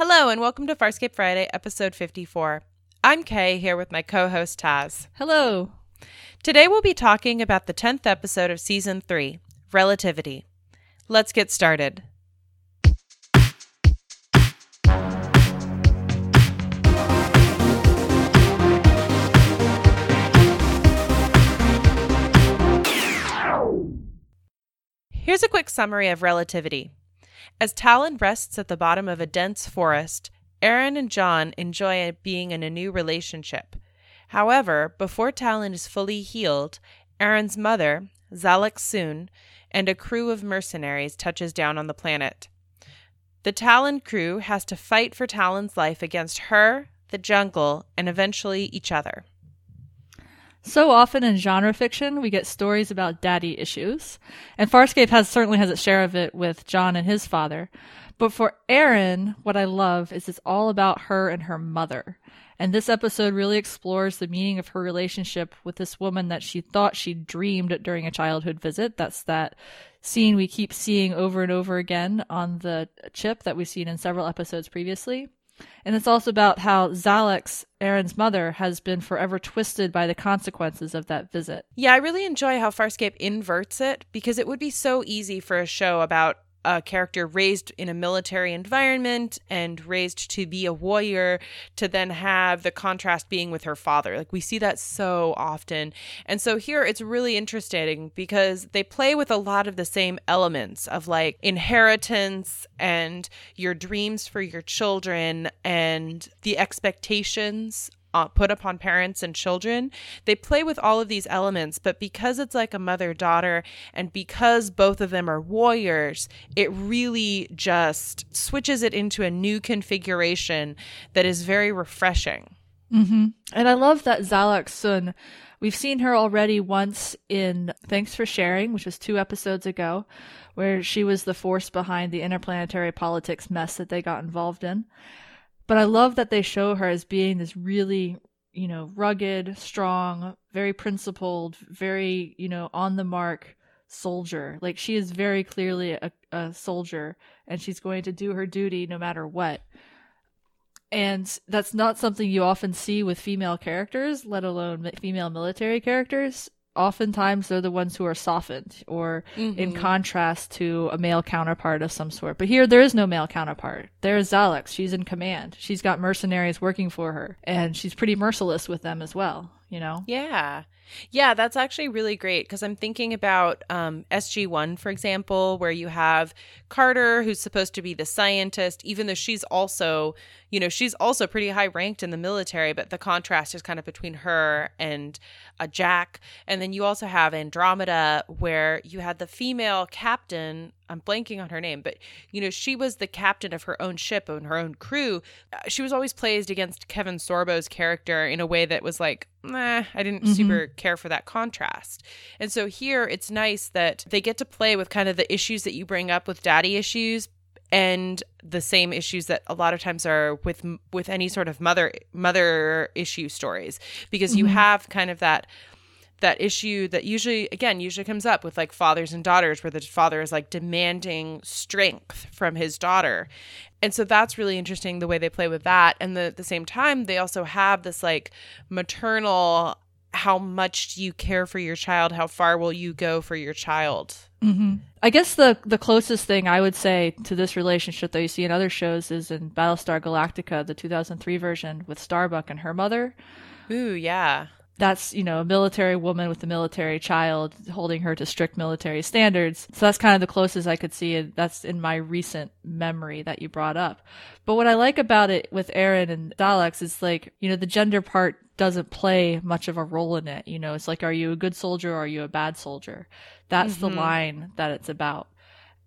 Hello, and welcome to Farscape Friday, episode 54. I'm Kay, here with my co host Taz. Hello. Today we'll be talking about the 10th episode of season 3, Relativity. Let's get started. Here's a quick summary of Relativity. As Talyn rests at the bottom of a dense forest, Aeryn and John enjoy being in a new relationship. However, before Talyn is fully healed, Aeryn's mother, Xhalax Sun, and a crew of mercenaries touches down on the planet. The Talyn crew has to fight for Talyn's life against her, the jungle, and eventually each other. So often in genre fiction, we get stories about daddy issues, and Farscape has certainly has its share of it with John and his father. But for Aeryn, what I love is it's all about her and her mother. And this episode really explores the meaning of her relationship with this woman that she thought she dreamed during a childhood visit. That's that scene we keep seeing over and over again on the chip that we've seen in several episodes previously. And it's also about how Xhalax, Aeryn's mother, has been forever twisted by the consequences of that visit. Yeah, I really enjoy how Farscape inverts it because it would be so easy for a show about a character raised in a military environment and raised to be a warrior to then have the contrast being with her father. Like we see that so often. And so here it's really interesting because they play with a lot of the same elements of like inheritance and your dreams for your children and the expectations uh, put upon parents and children. They play with all of these elements, but because it's like a mother daughter and because both of them are warriors, it really just switches it into a new configuration that is very refreshing. Mm-hmm. And I love that Xhalax Sun. We've seen her already once in Thanks for Sharing, which was two episodes ago, where she was the force behind the interplanetary politics mess that they got involved in. But I love that they show her as being this really, you know, rugged, strong, very principled, very, you know, on the mark soldier. Like she is very clearly a, a soldier and she's going to do her duty no matter what. And that's not something you often see with female characters, let alone female military characters oftentimes they're the ones who are softened or mm-hmm. in contrast to a male counterpart of some sort. But here there is no male counterpart. There's Xhalax. She's in command. She's got mercenaries working for her and she's pretty merciless with them as well, you know? Yeah. Yeah, that's actually really great because I'm thinking about um, SG1, for example, where you have Carter, who's supposed to be the scientist, even though she's also, you know, she's also pretty high ranked in the military, but the contrast is kind of between her and a uh, Jack. And then you also have Andromeda, where you had the female captain I'm blanking on her name, but you know, she was the captain of her own ship and her own crew. Uh, she was always placed against Kevin Sorbo's character in a way that was like, nah, I didn't mm-hmm. super care for that contrast. And so here it's nice that they get to play with kind of the issues that you bring up with daddy issues and the same issues that a lot of times are with with any sort of mother mother issue stories because you mm-hmm. have kind of that that issue that usually again usually comes up with like fathers and daughters where the father is like demanding strength from his daughter. And so that's really interesting the way they play with that. And the, at the same time they also have this like maternal how much do you care for your child? How far will you go for your child? Mm-hmm. i guess the the closest thing i would say to this relationship that you see in other shows is in battlestar galactica the 2003 version with starbuck and her mother. Ooh yeah that's you know a military woman with a military child holding her to strict military standards. So that's kind of the closest i could see and that's in my recent memory that you brought up. But what i like about it with Aeryn and Xhalax is like you know the gender part doesn't play much of a role in it you know? It's like are you a good soldier or are you a bad soldier? That's mm-hmm. the line that it's about.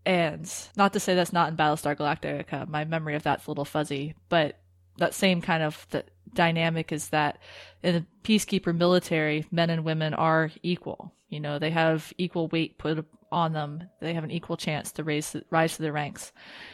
And not to say that's not in battlestar galactica my memory of that's a little fuzzy but that same kind of the dynamic is that in the peacekeeper military, men and women are equal. You know, they have equal weight put on them. They have an equal chance to raise rise to the ranks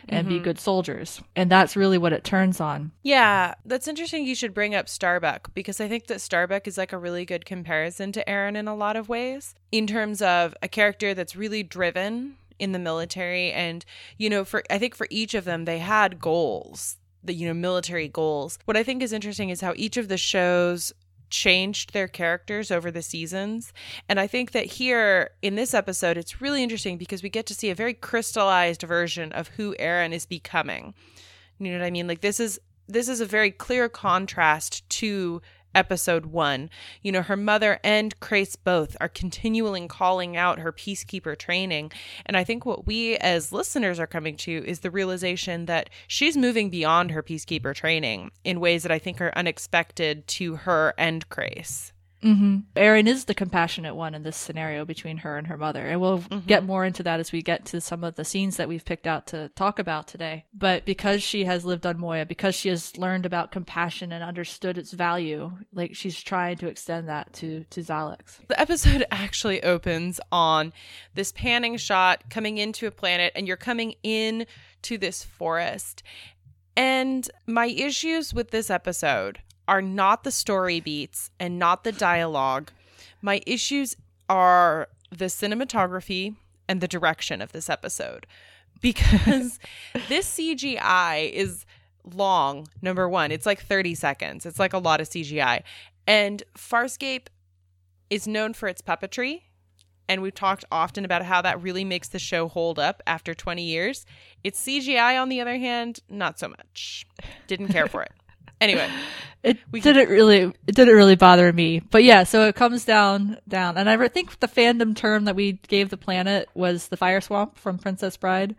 and mm-hmm. be good soldiers. And that's really what it turns on. Yeah, that's interesting you should bring up Starbuck because I think that Starbuck is like a really good comparison to Aeryn in a lot of ways in terms of a character that's really driven in the military and you know for I think for each of them they had goals the you know military goals. What I think is interesting is how each of the shows changed their characters over the seasons. And I think that here in this episode, it's really interesting because we get to see a very crystallized version of who Aeryn is becoming. You know what I mean? Like this is this is a very clear contrast to episode one. You know, her mother and Crais both are continually calling out her peacekeeper training. And I think what we as listeners are coming to is the realization that she's moving beyond her peacekeeper training in ways that I think are unexpected to her and Crais. Mm-hmm. Aeryn is the compassionate one in this scenario between her and her mother. And we'll Mm-hmm. get more into that as we get to some of the scenes that we've picked out to talk about today. But because she has lived on Moya, because she has learned about compassion and understood its value, like she's trying to extend that to, to Xhalax. The episode actually opens on this panning shot coming into a planet, and you're coming in to this forest. And my issues with this episode are not the story beats and not the dialogue. My issues are the cinematography and the direction of this episode because this CGI is long. Number one, it's like 30 seconds, it's like a lot of CGI. And Farscape is known for its puppetry. And we've talked often about how that really makes the show hold up after 20 years. Its CGI, on the other hand, not so much. Didn't care for it. Anyway, It We didn't really it didn't really bother me. But yeah, so it comes down down. And I think the fandom term that we gave the planet was the fire swamp from Princess Bride.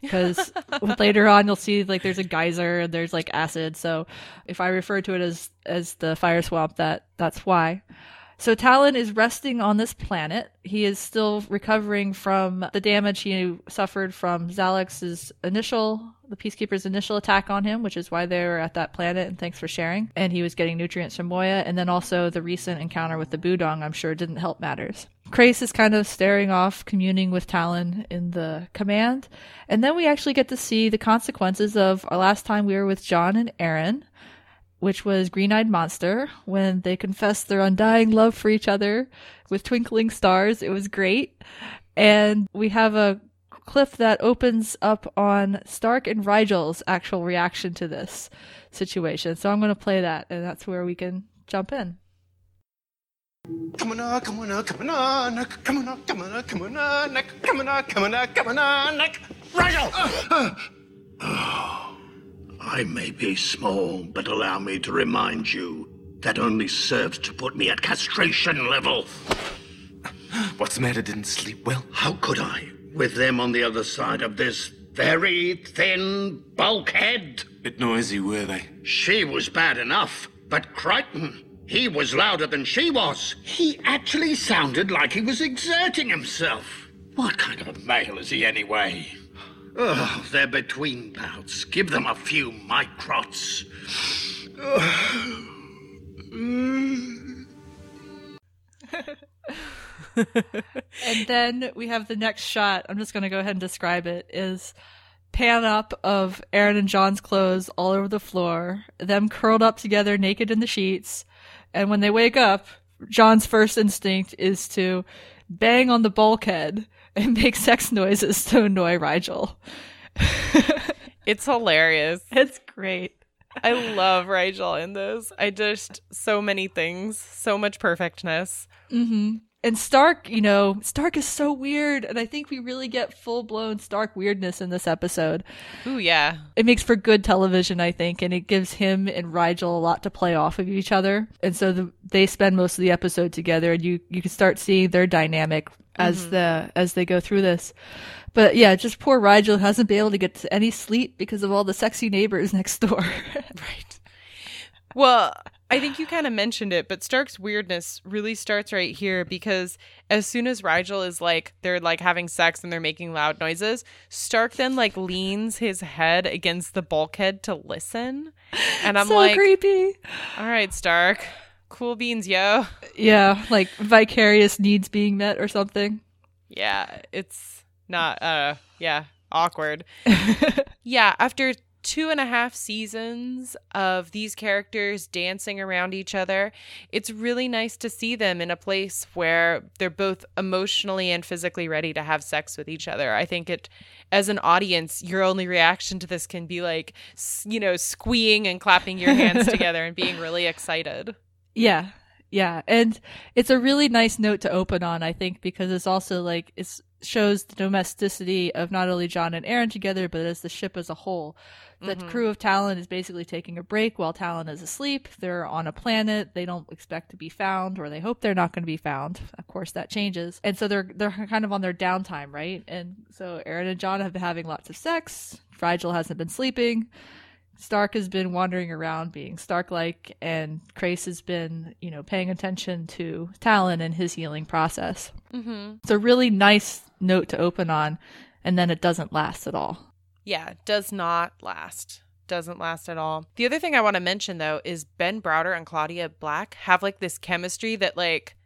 Because later on you'll see like there's a geyser and there's like acid. So if I refer to it as as the fire swamp, that that's why. So Talyn is resting on this planet. He is still recovering from the damage he suffered from Xhalax's initial, the Peacekeeper's initial attack on him, which is why they were at that planet. And thanks for sharing. And he was getting nutrients from Moya. And then also the recent encounter with the Budong, I'm sure, didn't help matters. Crais is kind of staring off, communing with Talyn in the command. And then we actually get to see the consequences of our last time we were with John and Aeryn which was Green Eyed Monster, when they confessed their undying love for each other with twinkling stars. It was great. And we have a clip that opens up on Stark and Rygel's actual reaction to this situation. So I'm going to play that, and that's where we can jump in. Come on, uh, come on, uh, come on, uh, knock, come on, uh, come on, uh, come on, uh, knock, come on, uh, come on, uh, come on, uh, knock. I may be small, but allow me to remind you that only serves to put me at castration level. What's the matter? Didn't sleep well? How could I, with them on the other side of this very thin bulkhead? Bit noisy, were they? She was bad enough, but Crichton, he was louder than she was. He actually sounded like he was exerting himself. What kind of a male is he anyway? Oh, they're between bouts. Give them a few microts. And then we have the next shot. I'm just going to go ahead and describe it. Is pan up of Aeryn and John's clothes all over the floor, them curled up together naked in the sheets. And when they wake up, John's first instinct is to bang on the bulkhead and make sex noises to annoy Rygel. it's hilarious. It's great. I love Rygel in this. I just so many things, so much perfectness. Mm-hmm. And Stark, you know, Stark is so weird, and I think we really get full blown Stark weirdness in this episode. Ooh, yeah. it makes for good television, I think, and it gives him and Rygel a lot to play off of each other. And so the, they spend most of the episode together, and you you can start seeing their dynamic as mm-hmm. the as they go through this. But yeah, just poor Rygel hasn't been able to get to any sleep because of all the sexy neighbors next door. Right. Well, I think you kind of mentioned it, but Stark's weirdness really starts right here because as soon as Rygel is like they're like having sex and they're making loud noises, Stark then like leans his head against the bulkhead to listen. And I'm so like, creepy. "All right, Stark. Cool beans, yo." Yeah, like vicarious needs being met or something. Yeah, it's not uh yeah, awkward. yeah, after two and a half seasons of these characters dancing around each other, it's really nice to see them in a place where they're both emotionally and physically ready to have sex with each other. I think it, as an audience, your only reaction to this can be like, you know, squeeing and clapping your hands together and being really excited. Yeah. Yeah. And it's a really nice note to open on, I think, because it's also like it shows the domesticity of not only John and Aeryn together, but as the ship as a whole. The mm-hmm. crew of Talyn is basically taking a break while Talyn is asleep. They're on a planet they don't expect to be found, or they hope they're not going to be found. Of course, that changes, and so they're they're kind of on their downtime, right? And so Aeryn and John have been having lots of sex. Rygel hasn't been sleeping. Stark has been wandering around being Stark-like, and Crais has been, you know, paying attention to Talyn and his healing process. Mm-hmm. It's a really nice note to open on, and then it doesn't last at all. Yeah, does not last. Doesn't last at all. The other thing I want to mention though is Ben Browder and Claudia Black have like this chemistry that like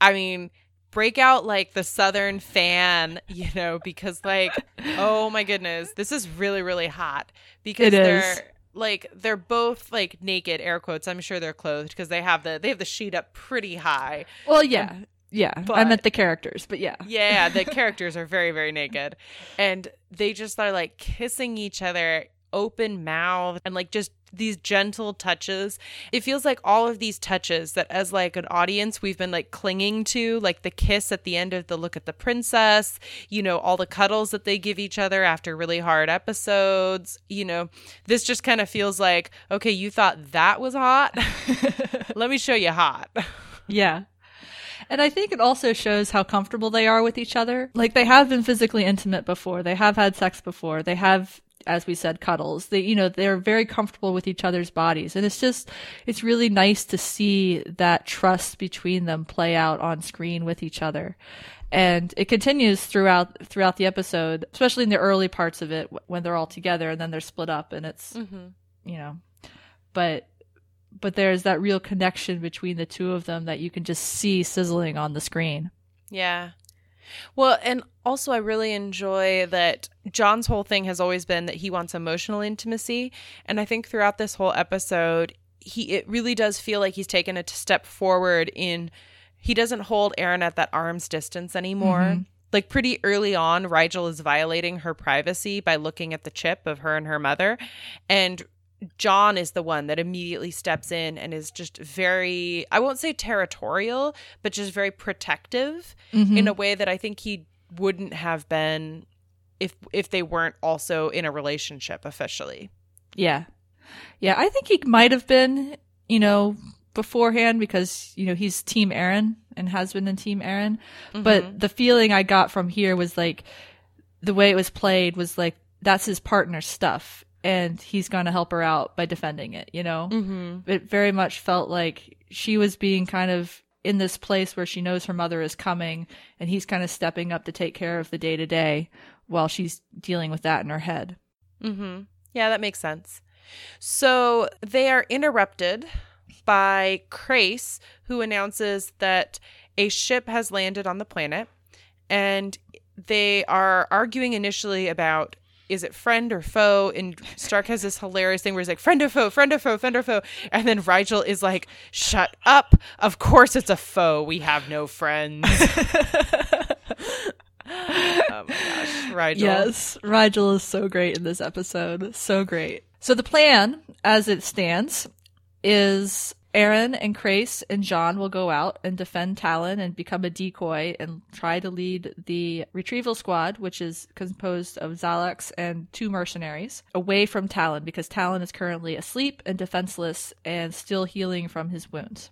I mean, break out like the southern fan, you know, because like oh my goodness, this is really really hot because It is. Like they're both like naked air quotes. I'm sure they're clothed because they have the they have the sheet up pretty high. Well, yeah, yeah. I meant the characters, but yeah, Yeah, the characters are very, very naked. And they just are like kissing each other open mouth and like just these gentle touches. It feels like all of these touches that as like an audience we've been like clinging to, like the kiss at the end of the look at the princess, you know, all the cuddles that they give each other after really hard episodes, you know. This just kind of feels like, okay, you thought that was hot? Let me show you hot. yeah. And I think it also shows how comfortable they are with each other. Like they have been physically intimate before. They have had sex before. They have, as we said, cuddles. They, you know, they're very comfortable with each other's bodies. And it's just, it's really nice to see that trust between them play out on screen with each other. And it continues throughout, throughout the episode, especially in the early parts of it when they're all together and then they're split up and it's, mm-hmm. you know, but but there's that real connection between the two of them that you can just see sizzling on the screen. Yeah. Well, and also I really enjoy that John's whole thing has always been that he wants emotional intimacy, and I think throughout this whole episode, he it really does feel like he's taken a step forward in he doesn't hold Aeryn at that arm's distance anymore. Mm-hmm. Like pretty early on, Rygel is violating her privacy by looking at the chip of her and her mother, and John is the one that immediately steps in and is just very, I won't say territorial, but just very protective in mm-hmm. a way that I think he wouldn't have been if if they weren't also in a relationship officially. Yeah. Yeah, I think he might have been, you know, beforehand because, you know, he's team Aeryn and has been in team Aeryn. But mm-hmm. the feeling I got from here was like the way it was played was like that's his partner's stuff and he's going to help her out by defending it, you know? Mm-hmm. It very much felt like she was being kind of in this place where she knows her mother is coming and he's kind of stepping up to take care of the day to day while she's dealing with that in her head. Mm-hmm. Yeah, that makes sense. So they are interrupted by Crais, who announces that a ship has landed on the planet, and they are arguing initially about is it friend or foe? And Stark has this hilarious thing where he's like, friend or foe, friend or foe, friend or foe. And then Rygel is like, shut up. Of course it's a foe. We have no friends. oh my gosh, Rygel. Yes, Rygel is so great in this episode. So great. So the plan, as it stands, is Aeryn and Crais and John will go out and defend Talyn and become a decoy and try to lead the retrieval squad, which is composed of Xhalax and two mercenaries, away from Talyn because Talyn is currently asleep and defenseless and still healing from his wounds.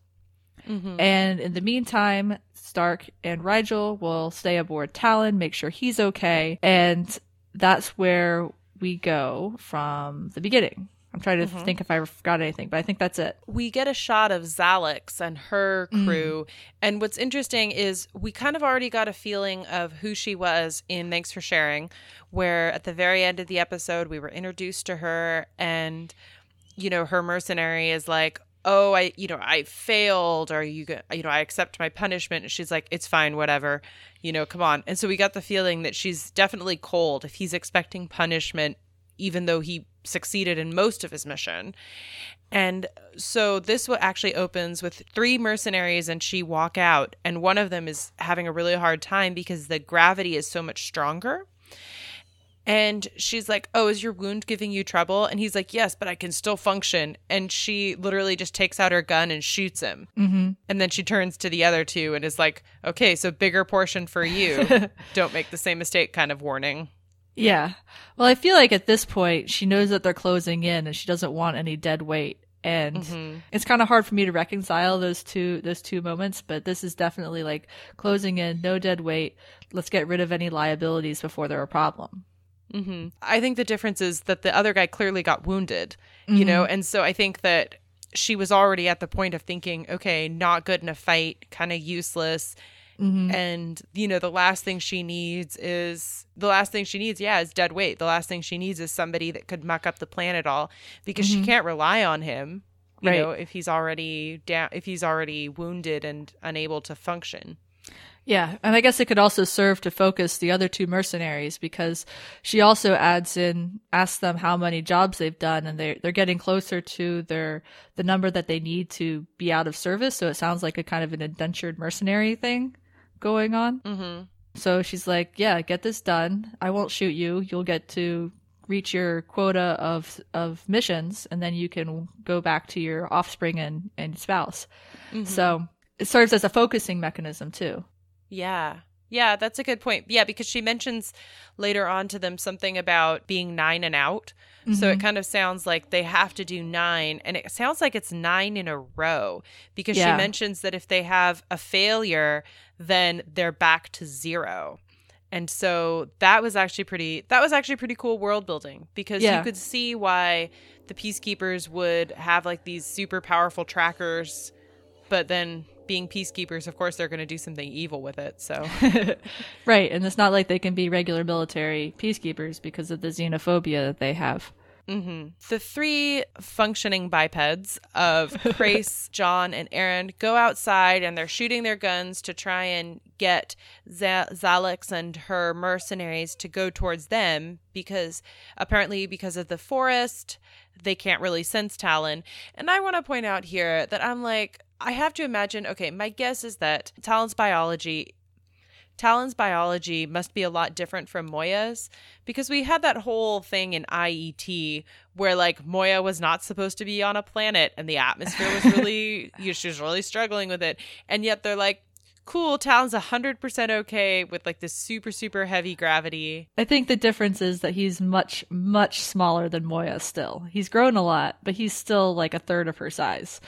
Mm-hmm. And in the meantime, Stark and Rygel will stay aboard Talyn, make sure he's okay, and that's where we go from the beginning. I'm trying to mm-hmm. think if I forgot anything, but I think that's it. we get a shot of Xhalax and her mm. crew. And what's interesting is we kind of already got a feeling of who she was in Thanks for Sharing, where at the very end of the episode, we were introduced to her, and, you know, her mercenary is like, Oh, I, you know, I failed, or you, you know, I accept my punishment. And she's like, it's fine, whatever, you know, come on. And so we got the feeling that she's definitely cold if he's expecting punishment, even though he succeeded in most of his mission. And so this what actually opens with three mercenaries and she walk out and one of them is having a really hard time because the gravity is so much stronger. And she's like, "Oh, is your wound giving you trouble?" And he's like, "Yes, but I can still function." And she literally just takes out her gun and shoots him. Mm-hmm. And then she turns to the other two and is like, "Okay, so bigger portion for you. Don't make the same mistake." Kind of warning. Yeah. Well, I feel like at this point she knows that they're closing in and she doesn't want any dead weight. And Mm-hmm. it's kind of hard for me to reconcile those two those two moments, but this is definitely like closing in, no dead weight. Let's get rid of any liabilities before they're a problem. hmm I think the difference is that the other guy clearly got wounded, you know, and so I think that she was already at the point of thinking, okay, not good in a fight, kind of useless. Mm-hmm. And, you know, the last thing she needs is the last thing she needs, yeah, is dead weight. The last thing she needs is somebody that could muck up the plan at all because she mm-hmm. can't rely on him, you Right. know, if he's already down, if he's already wounded and unable to function. Yeah, and I guess it could also serve to focus the other two mercenaries because she also adds in asks them how many jobs they've done and they they're getting closer to their the number that they need to be out of service, so it sounds like a kind of an indentured mercenary thing going on. Mm-hmm. So she's like, "Yeah, get this done. I won't shoot you. You'll get to reach your quota of of missions and then you can go back to your offspring and and spouse." So, it serves as a focusing mechanism too. Yeah. Yeah, that's a good point. Yeah, because she mentions later on to them something about being nine and out. So it mm-hmm. kind of sounds like they have to do nine, and it sounds like it's nine in a row because Yeah. she mentions that if they have a failure, then they're back to zero. And so that was actually pretty that was actually pretty cool world building because Yeah. you could see why the peacekeepers would have like these super powerful trackers but then being peacekeepers of course they're going to do something evil with it so Right, and it's not like they can be regular military peacekeepers because of the xenophobia that they have. Mm-hmm. the three functioning bipeds of Crais, John, and Aeryn go outside and they're shooting their guns to try and get Z- Xhalax and her mercenaries to go towards them because apparently, because of the forest, they can't really sense Talyn. And I want to point out here that I'm like, I have to imagine, okay, my guess is that Talyn's biology Talyn's biology must be a lot different from Moya's because we had that whole thing in IET where like Moya was not supposed to be on a planet and the atmosphere was really you know, she was really struggling with it. And yet they're like cool Talyn's 100% okay with like this super super heavy gravity I think the difference is that he's much, much smaller than Moya still. He's grown a lot, but he's still like a third of her size.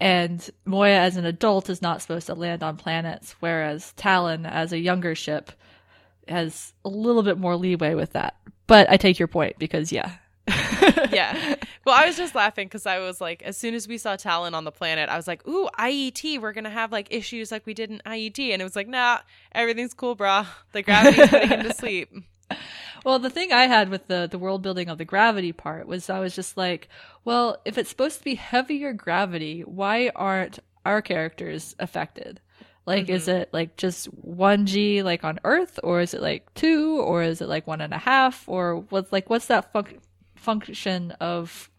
And Moya as an adult is not supposed to land on planets, whereas Talyn as a younger ship has a little bit more leeway with that. But I take your point because yeah. yeah. Well, I was just laughing because I was like, as soon as we saw Talyn on the planet, I was like, ooh, IET, we're going to have like issues like we did in IET. And it was like, nah, everything's cool, brah. The gravity's putting him to sleep. Well, the thing I had with the the world building of the gravity part was I was just like, well, if it's supposed to be heavier gravity, why aren't our characters affected? Like, is mm-hmm. it like just one G like on Earth, or is it like two, or is it like one and a half, or what's like what's that func- function of,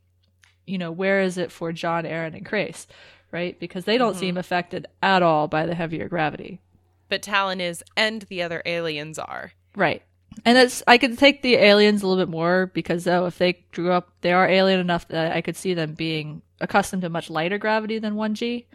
you know, where is it for John, Aeryn, and Crais, right? Because they don't mm-hmm. seem affected at all by the heavier gravity. But Talyn is, and the other aliens are. Right. And it's I could take the aliens a little bit more because though if they grew up they are alien enough that I could see them being accustomed to much lighter gravity than 1G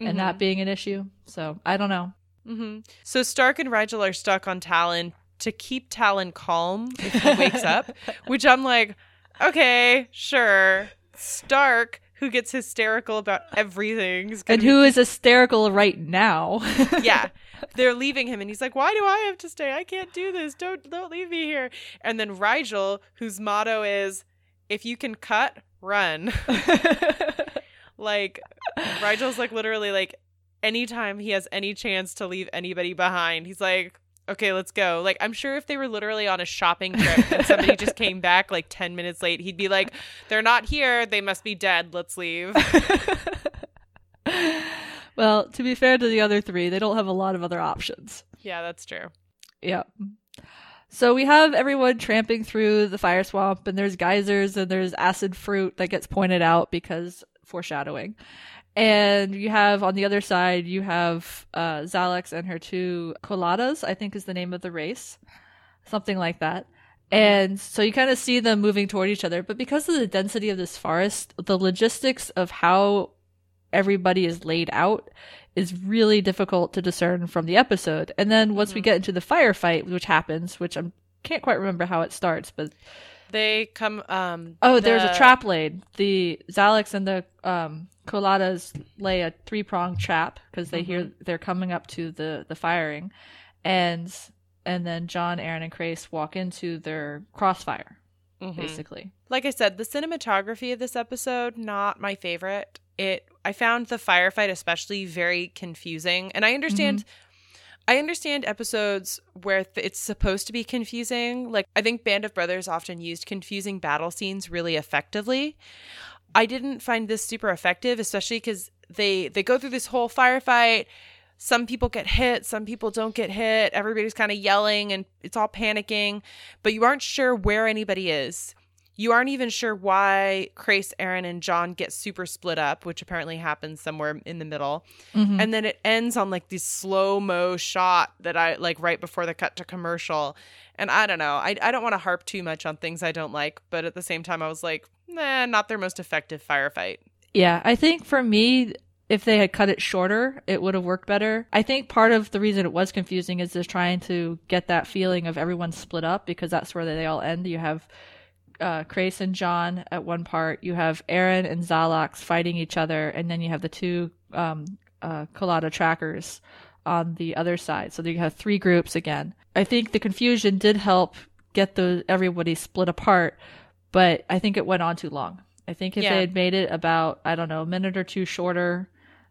and that mm-hmm. being an issue. So, I don't know. Mm-hmm. So Stark and Rygel are stuck on Talyn to keep Talyn calm if he wakes up, which I'm like, okay, sure. Stark, who gets hysterical about everything, And who is hysterical right now? yeah, they're leaving him, and he's like, "Why do I have to stay? I can't do this. Don't don't leave me here." And then Rygel, whose motto is, "If you can cut, run." like Rygel's like literally like anytime he has any chance to leave anybody behind, he's like, okay, let's go. Like, I'm sure if they were literally on a shopping trip and somebody just came back like 10 minutes late, he'd be like, they're not here. They must be dead. Let's leave. well, to be fair to the other 3, they don't have a lot of other options. yeah, that's true. Yeah. So we have everyone tramping through the fire swamp, and there's geysers and there's acid fruit that gets pointed out because foreshadowing. And you have on the other side, you have uh, Xhalax and her two Colartas, I think is the name of the race, something like that. And so you kind of see them moving toward each other. But because of the density of this forest, the logistics of how everybody is laid out is really difficult to discern from the episode. And then once we get into the firefight, which happens, which I can't quite remember how it starts, but They come. Um, oh, there's a trap laid. The Xhalax and the um, Colartas lay a three pronged trap because they hear they're coming up to the the firing, and and then John, Aeryn, and Crais walk into their crossfire, Mhm. basically. Like I said, the cinematography of this episode not my favorite. It I found the firefight especially very confusing, and I understand. I understand episodes where th- it's supposed to be confusing. Like I think Band of Brothers often used confusing battle scenes really effectively. I didn't find this super effective, especially because they they go through this whole firefight. Some people get hit, some people don't get hit. Everybody's kind of yelling and it's all panicking, but you aren't sure where anybody is. You aren't even sure why Crais, Aeryn, and John get super split up, which apparently happens somewhere in the middle. Mm-hmm. And then it ends on like this slow mo shot that I like right before the cut to commercial. And I don't know. I, I don't want to harp too much on things I don't like, but at the same time, I was like, nah, not their most effective firefight. Yeah, I think for me, if they had cut it shorter, it would have worked better. I think part of the reason it was confusing is just trying to get that feeling of everyone split up because that's where they all end. You have uh, Crais and John at one part, you have Aeryn and Xhalax fighting each other, and then you have the two um, uh, Colarta trackers on the other side. So you have three groups again. I think the confusion did help get the everybody split apart, but I think it went on too long. I think if Yeah. they had made it about I don't know a minute or two shorter,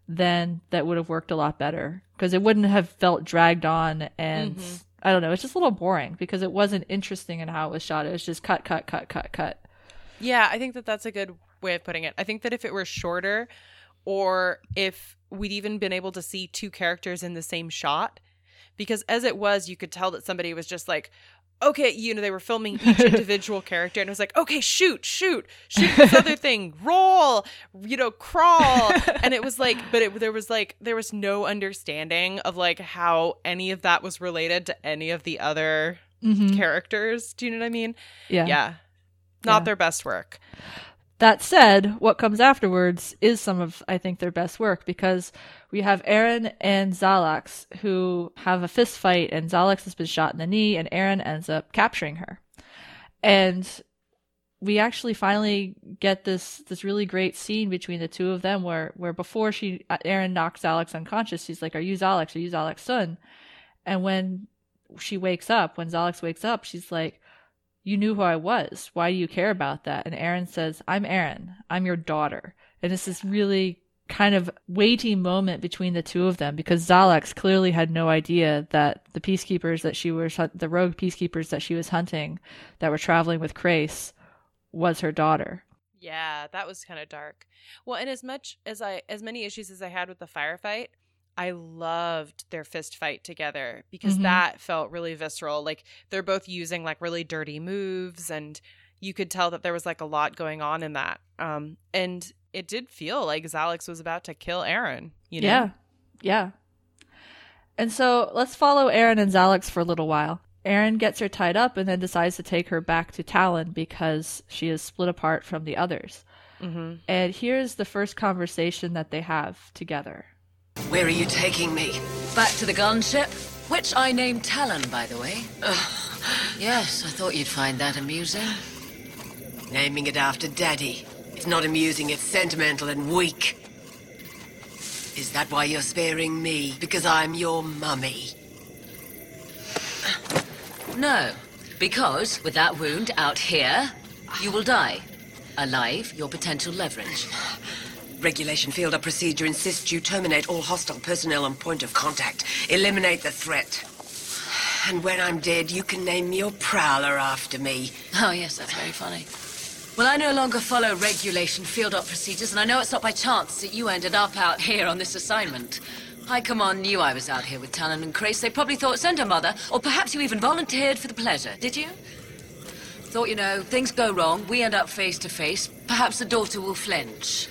then that would have worked a lot better because it wouldn't have felt dragged on and I don't know. It's just a little boring because it wasn't interesting in how it was shot. It was just cut, cut, cut, cut, cut. Yeah, I think that that's a good way of putting it. I think that if it were shorter, or if we'd even been able to see two characters in the same shot, because as it was, you could tell that somebody was just like, okay, you know, they were filming each individual character, and it was like, okay, shoot, shoot, shoot this other thing, roll, you know, crawl, and it was like, but it there was like there was no understanding of like how any of that was related to any of the other mm-hmm. characters. Do you know what I mean? Yeah. Yeah. Not Yeah. their best work. That said, what comes afterwards is some of, I think, their best work because we have Aeryn and Xhalax who have a fist fight, and Xhalax has been shot in the knee, and Aeryn ends up capturing her. And we actually finally get this this really great scene between the two of them where where before she Aeryn knocks Alex unconscious, she's like, "Are you Xhalax? Are you Xhalax's son?" And when she wakes up, when Xhalax wakes up, she's like, you knew who I was. Why do you care about that? And Aeryn says, I'm Aeryn. I'm your daughter. And it's this really kind of weighty moment between the two of them because Xhalax clearly had no idea that the peacekeepers that she was, the rogue peacekeepers that she was hunting that were traveling with Crais was her daughter. Yeah, that was kind of dark. Well, and as much as I as many issues as I had with the firefight, I loved their fist fight together because Mhm. that felt really visceral. Like they're both using like really dirty moves and you could tell that there was like a lot going on in that. Um and it did feel like Xhalax was about to kill Aeryn, you know. Yeah. Yeah. And so let's follow Aeryn and Xhalax for a little while. Aeryn gets her tied up and then decides to take her back to Talyn because she is split apart from the others. Mhm. And here's the first conversation that they have together. Where are you taking me? Back to the gunship, which I named Talyn, by the way. Yes, I thought you'd find that amusing. Naming it after Daddy. It's not amusing, it's sentimental and weak. Is that why you're sparing me? Because I'm your mummy? No, because with that wound out here, you will die. Alive, your potential leverage. Regulation field of procedure insists you terminate all hostile personnel on point of contact. Eliminate the threat. And when I'm dead, you can name your prowler after me. Oh, yes, that's very funny. Well, I no longer follow regulation field op procedures, and I know it's not by chance that you ended up out here on this assignment. High Command knew I was out here with Talyn and Crais. They probably thought send her mother, or perhaps you even volunteered for the pleasure, did you? Thought, you know, things go wrong, we end up face to face. Perhaps the daughter will flinch.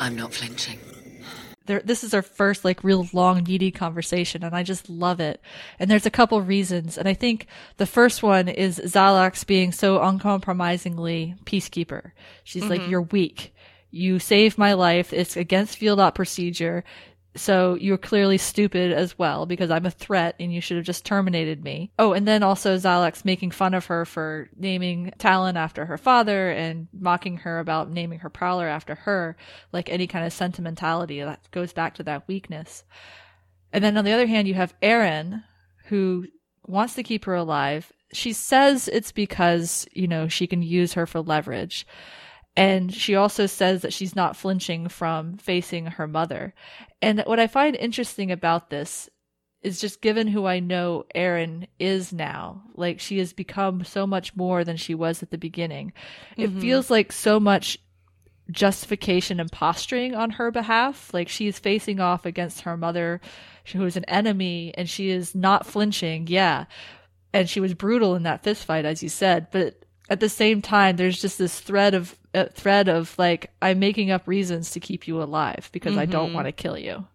I'm not flinching. There, this is our first like real long needy conversation and I just love it. And there's a couple reasons. And I think the first one is Xhalax being so uncompromisingly peacekeeper. She's like, mm-hmm. you're weak. You saved my life. It's against field op procedure. So you're clearly stupid as well because I'm a threat and you should have just terminated me. Oh, and then also Xhalax making fun of her for naming Talyn after her father and mocking her about naming her prowler after her, like any kind of sentimentality that goes back to that weakness. And then on the other hand, you have Aeryn who wants to keep her alive. She says it's because, you know, she can use her for leverage. And she also says that she's not flinching from facing her mother. And what I find interesting about this is just given who I know Aeryn is now, like she has become so much more than she was at the beginning. It mm-hmm. feels like so much justification and posturing on her behalf. Like she is facing off against her mother, who is an enemy, and she is not flinching. Yeah. And she was brutal in that fist fight, as you said. But at the same time, there's just this thread of uh, thread of like I'm making up reasons to keep you alive because I don't want to kill you.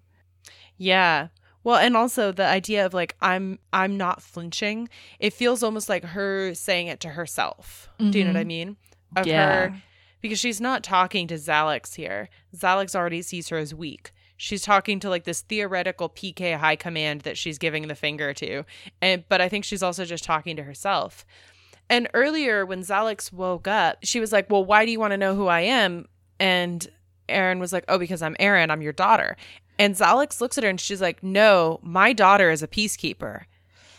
Yeah. Well, and also the idea of like I'm I'm not flinching. It feels almost like her saying it to herself. Do you know what I mean? Of Yeah. her because she's not talking to Xhalax here. Xhalax already sees her as weak. She's talking to like this theoretical PK high command that she's giving the finger to. And but I think she's also just talking to herself. And earlier when Xhalax woke up, she was like, "Well, why do you want to know who I am?" And Aeryn was like, "Oh, because I'm Aeryn. I'm your daughter." And Xhalax looks at her and she's like, "No, my daughter is a peacekeeper."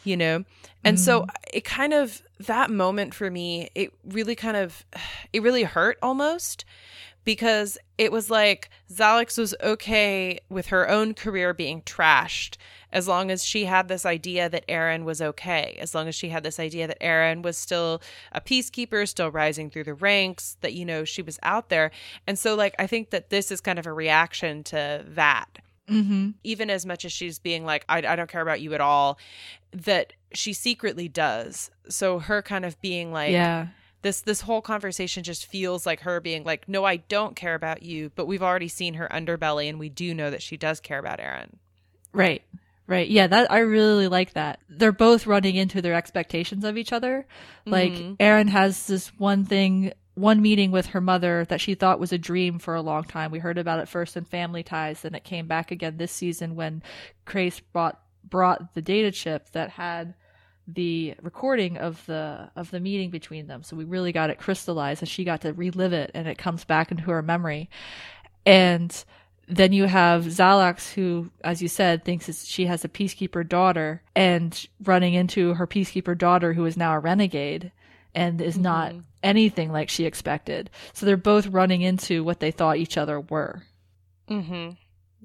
You know? And so mm-hmm. it kind of that moment for me, it really kind of it really hurt almost because it was like Xhalax was okay with her own career being trashed as long as she had this idea that Aeryn was okay, as long as she had this idea that Aeryn was still a peacekeeper, still rising through the ranks, that, you know, she was out there. And so, like, I think that this is kind of a reaction to that. Mm-hmm. Even as much as she's being like, I, I don't care about you at all, that she secretly does. So, her kind of being like, yeah. This this whole conversation just feels like her being like no i don't care about you but we've already seen her underbelly and we do know that she does care about Aeryn Right. Right. Yeah, that I really like that. They're both running into their expectations of each other. Like mm-hmm. Aeryn has this one thing, one meeting with her mother that she thought was a dream for a long time. We heard about it first in Family Ties, then it came back again this season when Crais brought brought the data chip that had the recording of the of the meeting between them. So we really got it crystallized and she got to relive it and it comes back into her memory. And then you have Xhalax, who, as you said, thinks it's, she has a peacekeeper daughter, and running into her peacekeeper daughter, who is now a renegade and is not anything like she expected. So they're both running into what they thought each other were. mm-hmm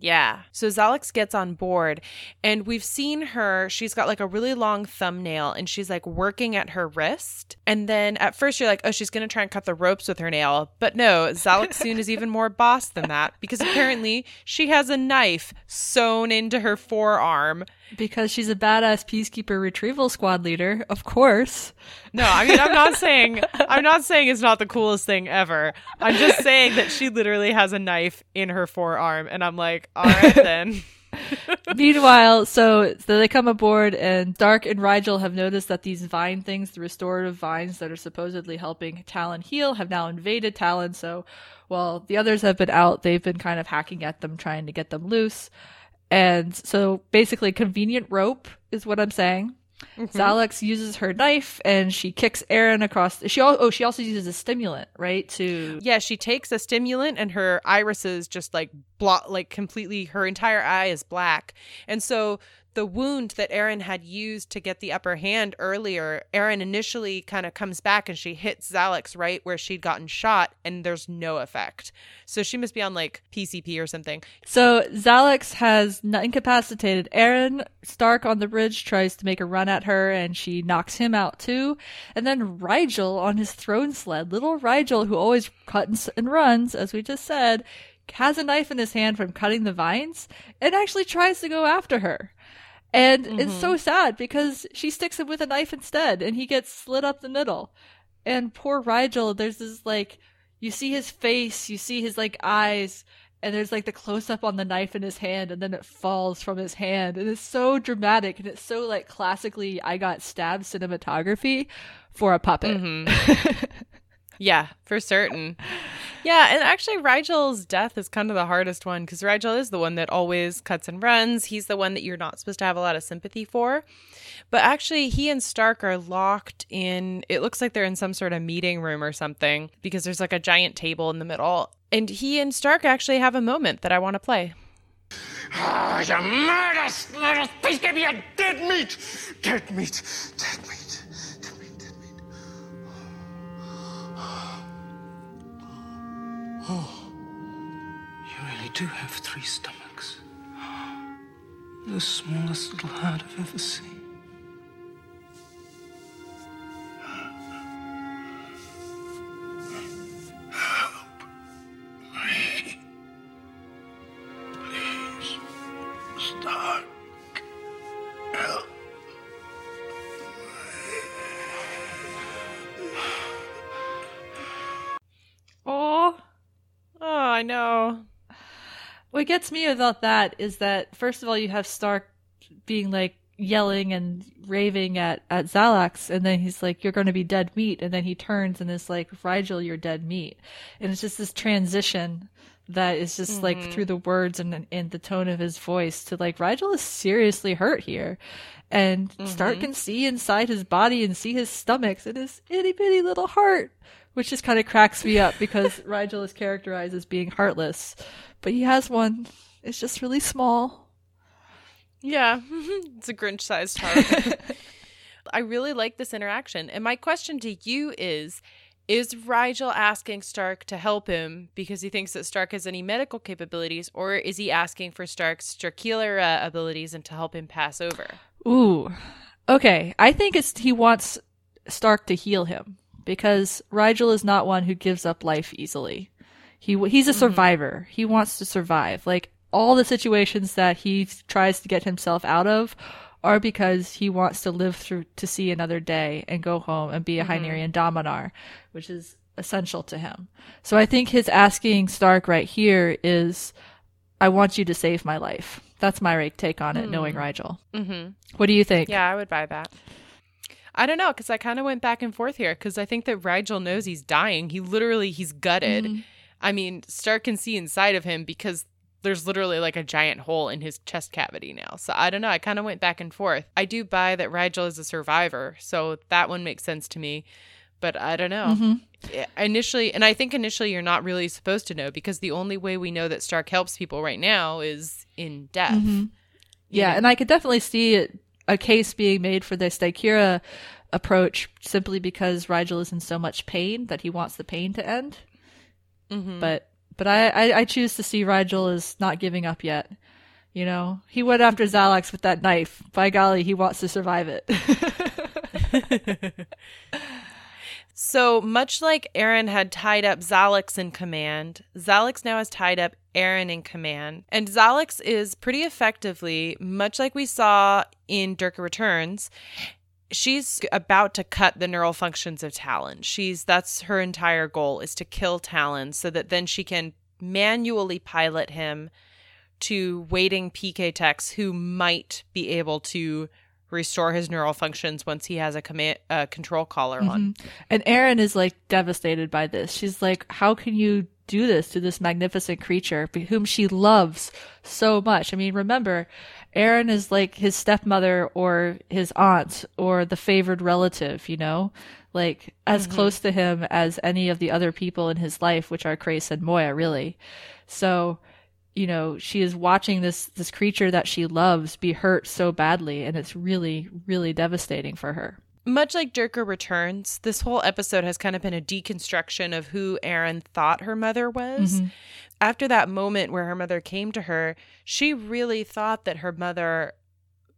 yeah. So Xhalax gets on board and we've seen her she's got like a really long thumbnail and she's like working at her wrist. And then at first you're like oh she's gonna try and cut the ropes with her nail. But no Xhalax Sun is even more boss than that because apparently she has a knife sewn into her forearm. Because she's a badass peacekeeper retrieval squad leader, of course. No, I mean I'm not saying I'm not saying it's not the coolest thing ever. I'm just saying that she literally has a knife in her forearm and I'm like, all right then. Meanwhile, so, so they come aboard, and Dark and Rygel have noticed that these vine things, the restorative vines that are supposedly helping Talyn heal, have now invaded Talyn. So while the others have been out, they've been kind of hacking at them, trying to get them loose. And so basically, convenient rope is what I'm saying. Mm-hmm. Xhalax uses her knife and she kicks Aeryn across. She al- oh she also uses a stimulant right to Yeah, she takes a stimulant and her irises just like block like completely her entire eye is black. And so the wound that Aeryn had used to get the upper hand earlier, Aeryn initially kind of comes back and she hits Xhalax right where she'd gotten shot, and there's no effect. So she must be on like PCP or something. So Xhalax has incapacitated Aeryn. Stark on the bridge tries to make a run at her, and she knocks him out too. And then Rygel on his throne sled, little Rygel who always cuts and runs, as we just said, has a knife in his hand from cutting the vines and actually tries to go after her. And it's so mm-hmm. sad because she sticks him with a knife instead and he gets slit up the middle. And poor Rygel, there's this like, you see his face, you see his like eyes, and there's like the close up on the knife in his hand and then it falls from his hand. And it's so dramatic and it's so like classically I got stabbed cinematography for a puppet. Mm-hmm. Yeah, for certain. Yeah, and actually, Rygel's death is kind of the hardest one because Rygel is the one that always cuts and runs. He's the one that you're not supposed to have a lot of sympathy for. But actually, he and Stark are locked in, it looks like they're in some sort of meeting room or something because there's like a giant table in the middle. And he and Stark actually have a moment that I want to play. Ah, you murderous, murderous piece! Give me a dead meat! Dead meat! Dead meat! Oh, you really do have three stomachs. The smallest little heart I've ever seen. Gets me about that is that first of all, you have Stark being like yelling and raving at at Xhalax, and then he's like, "You're going to be dead meat," and then he turns and is like, "Rygel, you're dead meat," and it's just this transition that is just like mm-hmm. through the words and and the tone of his voice to like Rygel is seriously hurt here. And Stark mm-hmm. can see inside his body and see his stomachs and his itty bitty little heart, which just kind of cracks me up because Rygel is characterized as being heartless, but he has one. It's just really small. Yeah, it's a Grinch sized heart. I really like this interaction. And my question to you is Is Rygel asking Stark to help him because he thinks that Stark has any medical capabilities, or is he asking for Stark's uh, abilities and to help him pass over? Ooh. Okay, I think it's he wants Stark to heal him because Rygel is not one who gives up life easily. He he's a mm-hmm. survivor. He wants to survive. Like all the situations that he tries to get himself out of are because he wants to live through to see another day and go home and be a mm-hmm. Hynerian Dominar, which is essential to him. So I think his asking Stark right here is, "I want you to save my life." That's my take on it, knowing mm. Rygel. Mm-hmm. What do you think? Yeah, I would buy that. I don't know because I kind of went back and forth here because I think that Rygel knows he's dying. He literally he's gutted. Mm-hmm. I mean, Stark can see inside of him because there's literally like a giant hole in his chest cavity now. So I don't know. I kind of went back and forth. I do buy that Rygel is a survivor, so that one makes sense to me. But I don't know. Mm-hmm. Yeah, Initially, and I think initially you're not really supposed to know because the only way we know that Stark helps people right now is in death. Mm-hmm. Yeah, and I could definitely see it, a case being made for the Stykera approach simply because Rygel is in so much pain that he wants the pain to end. Mm-hmm. But but I, I I choose to see Rygel as not giving up yet. You know, he went after Xhalax with that knife. By golly, he wants to survive it. So much like Aeryn had tied up Xhalax in command, Xhalax now has tied up Aeryn in command. And Xhalax is pretty effectively, much like we saw in Durka Returns, she's about to cut the neural functions of Talyn. She's that's her entire goal is to kill Talyn so that then she can manually pilot him to waiting PK techs who might be able to restore his neural functions once he has a command uh, control collar on. And Aeryn is like devastated by this. She's like, how can you do this to this magnificent creature whom she loves so much? I mean, remember, Aeryn is like his stepmother or his aunt or the favored relative, you know? Like as mm-hmm. close to him as any of the other people in his life, which are Crais and Moya, really. So you know, she is watching this this creature that she loves be hurt so badly and it's really really devastating for her. Much like Durka Returns, this whole episode has kind of been a deconstruction of who Aeryn thought her mother was. After that moment where her mother came to her, she really thought that her mother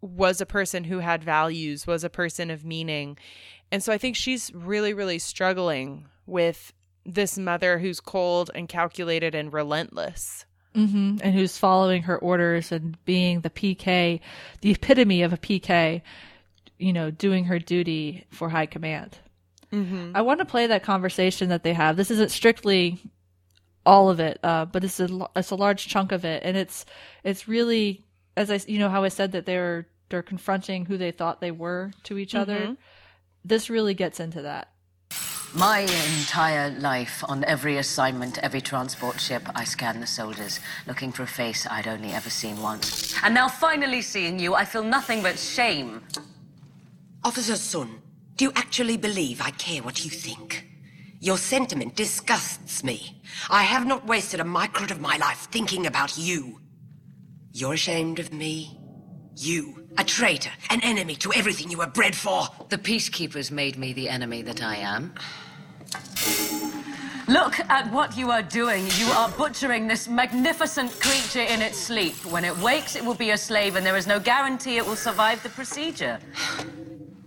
was a person who had values, was a person of meaning. And so I think she's really, really struggling with this mother who's cold and calculated and relentless. Mm-hmm. And who's following her orders and being the PK, the epitome of a PK, you know, doing her duty for high command. Mm-hmm. I want to play that conversation that they have. This isn't strictly all of it, uh, but it's a l- it's a large chunk of it, and it's it's really as I you know how I said that they're they're confronting who they thought they were to each other. This really gets into that. My entire life, on every assignment, every transport ship, I scanned the soldiers, looking for a face I'd only ever seen once. And now, finally seeing you, I feel nothing but shame. Officer Sun, do you actually believe I care what you think? Your sentiment disgusts me. I have not wasted a microt of my life thinking about you. You're ashamed of me? You, a traitor, an enemy to everything you were bred for. The peacekeepers made me the enemy that I am. Look at what you are doing. You are butchering this magnificent creature in its sleep. When it wakes, it will be a slave, and there is no guarantee it will survive the procedure.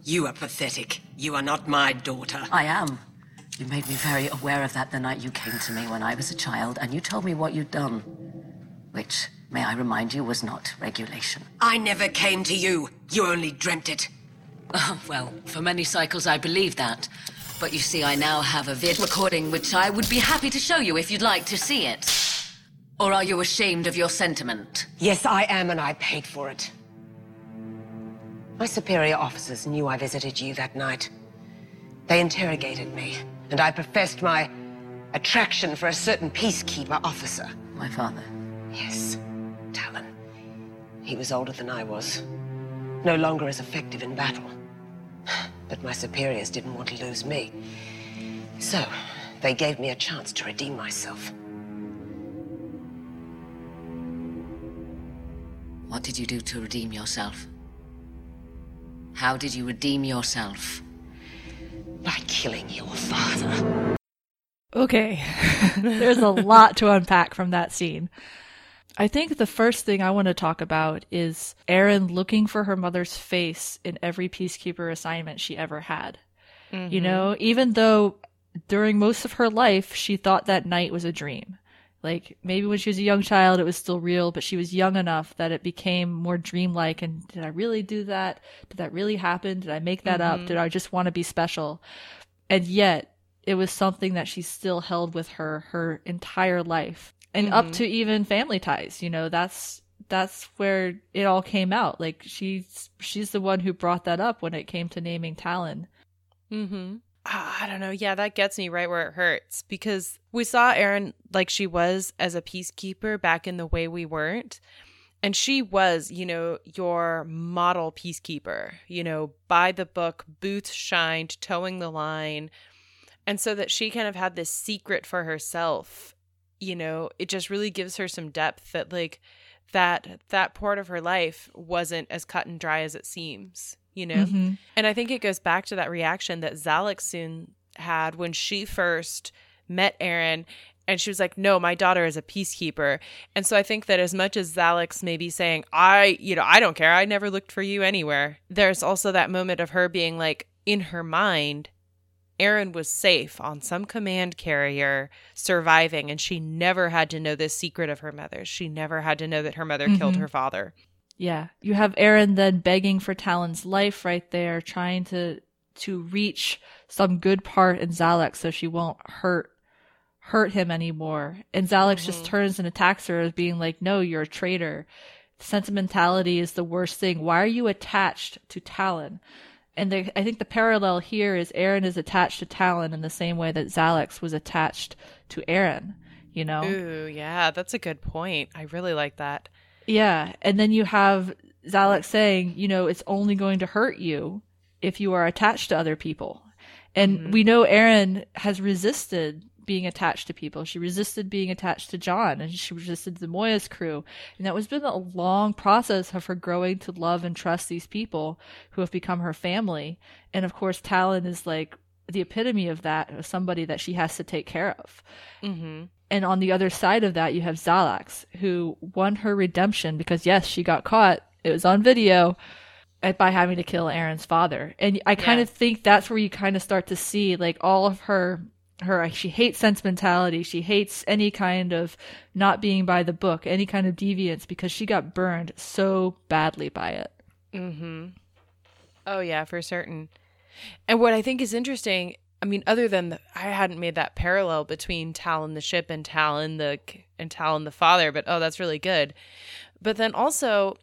You are pathetic. You are not my daughter. I am. You made me very aware of that the night you came to me when I was a child, and you told me what you'd done. Which, may I remind you, was not regulation. I never came to you. You only dreamt it. Oh, well, for many cycles I believed that. But you see, I now have a vid recording which I would be happy to show you if you'd like to see it. Or are you ashamed of your sentiment? Yes, I am, and I paid for it. My superior officers knew I visited you that night. They interrogated me, and I professed my attraction for a certain peacekeeper officer. My father. Yes, Talyn. He was older than I was. No longer as effective in battle. But my superiors didn't want to lose me. So, they gave me a chance to redeem myself. What did you do to redeem yourself? How did you redeem yourself? By killing your father. Okay. There's a lot to unpack from that scene. I think the first thing I want to talk about is Aeryn looking for her mother's face in every peacekeeper assignment she ever had. You mm-hmm. know, even though during most of her life she thought that night was a dream. Like maybe when she was a young child it was still real, but she was young enough that it became more dreamlike and did I really do that? Did that really happen? Did I make that up? Did I just want to be special? And yet it was something that she still held with her her entire life and up to even family ties you know that's that's where it all came out like she's she's the one who brought that up when it came to naming Talyn Mm-hmm. Ah, I don't know. Yeah, that gets me right where it hurts because we saw Aeryn like she was as a peacekeeper back in the way we weren't. And she was, you know, your model peacekeeper, you know, by the book, boots shined, towing the line. And so that she kind of had this secret for herself, you know, it just really gives her some depth that like that that part of her life wasn't as cut and dry as it seems, you know? Mm-hmm. And I think it goes back to that reaction that Xhalax Sun had when she first met Aeryn and she was like, No, my daughter is a peacekeeper. And so I think that as much as Xhalax's maybe saying, I, you know, I don't care, I never looked for you anywhere, there's also that moment of her being like, in her mind, Aeryn was safe on some command carrier surviving, and she never had to know this secret of her mother's. She never had to know that her mother killed mm-hmm. her father. Yeah you have Aeryn then begging for Talyn's life right there trying to to reach some good part in Xhalax so she won't hurt hurt him anymore and Xhalax just mm-hmm. turns and attacks her as being like no you're a traitor sentimentality is the worst thing why are you attached to Talyn and the, I think the parallel here is Aeryn is attached to Talyn in the same way that Xhalax was attached to Aeryn, you know? Ooh, yeah, that's a good point. I really like that. Yeah. And then you have Xhalax saying, you know, it's only going to hurt you if you are attached to other people. And mm-hmm. we know Aeryn has resisted being attached to people. She resisted being attached to John and she resisted the Moya's crew. And that was been a long process of her growing to love and trust these people who have become her family. And of course, Talyn is like the epitome of that, of somebody that she has to take care of. Mm-hmm. And on the other side of that, you have Xhalax, who won her redemption because, yes, she got caught. It was on video by having to kill Aeryn's father. And I kind of think that's where you kind of start to see like all of her her she hates sentimentality. She hates any kind of not being by the book, any kind of deviance because she got burned so badly by it. Mm-hmm. Oh yeah, for certain. And what I think is interesting, I mean, other than the, I hadn't made that parallel between Talyn the ship and Talyn the and Talyn the father, but oh, that's really good. But then also,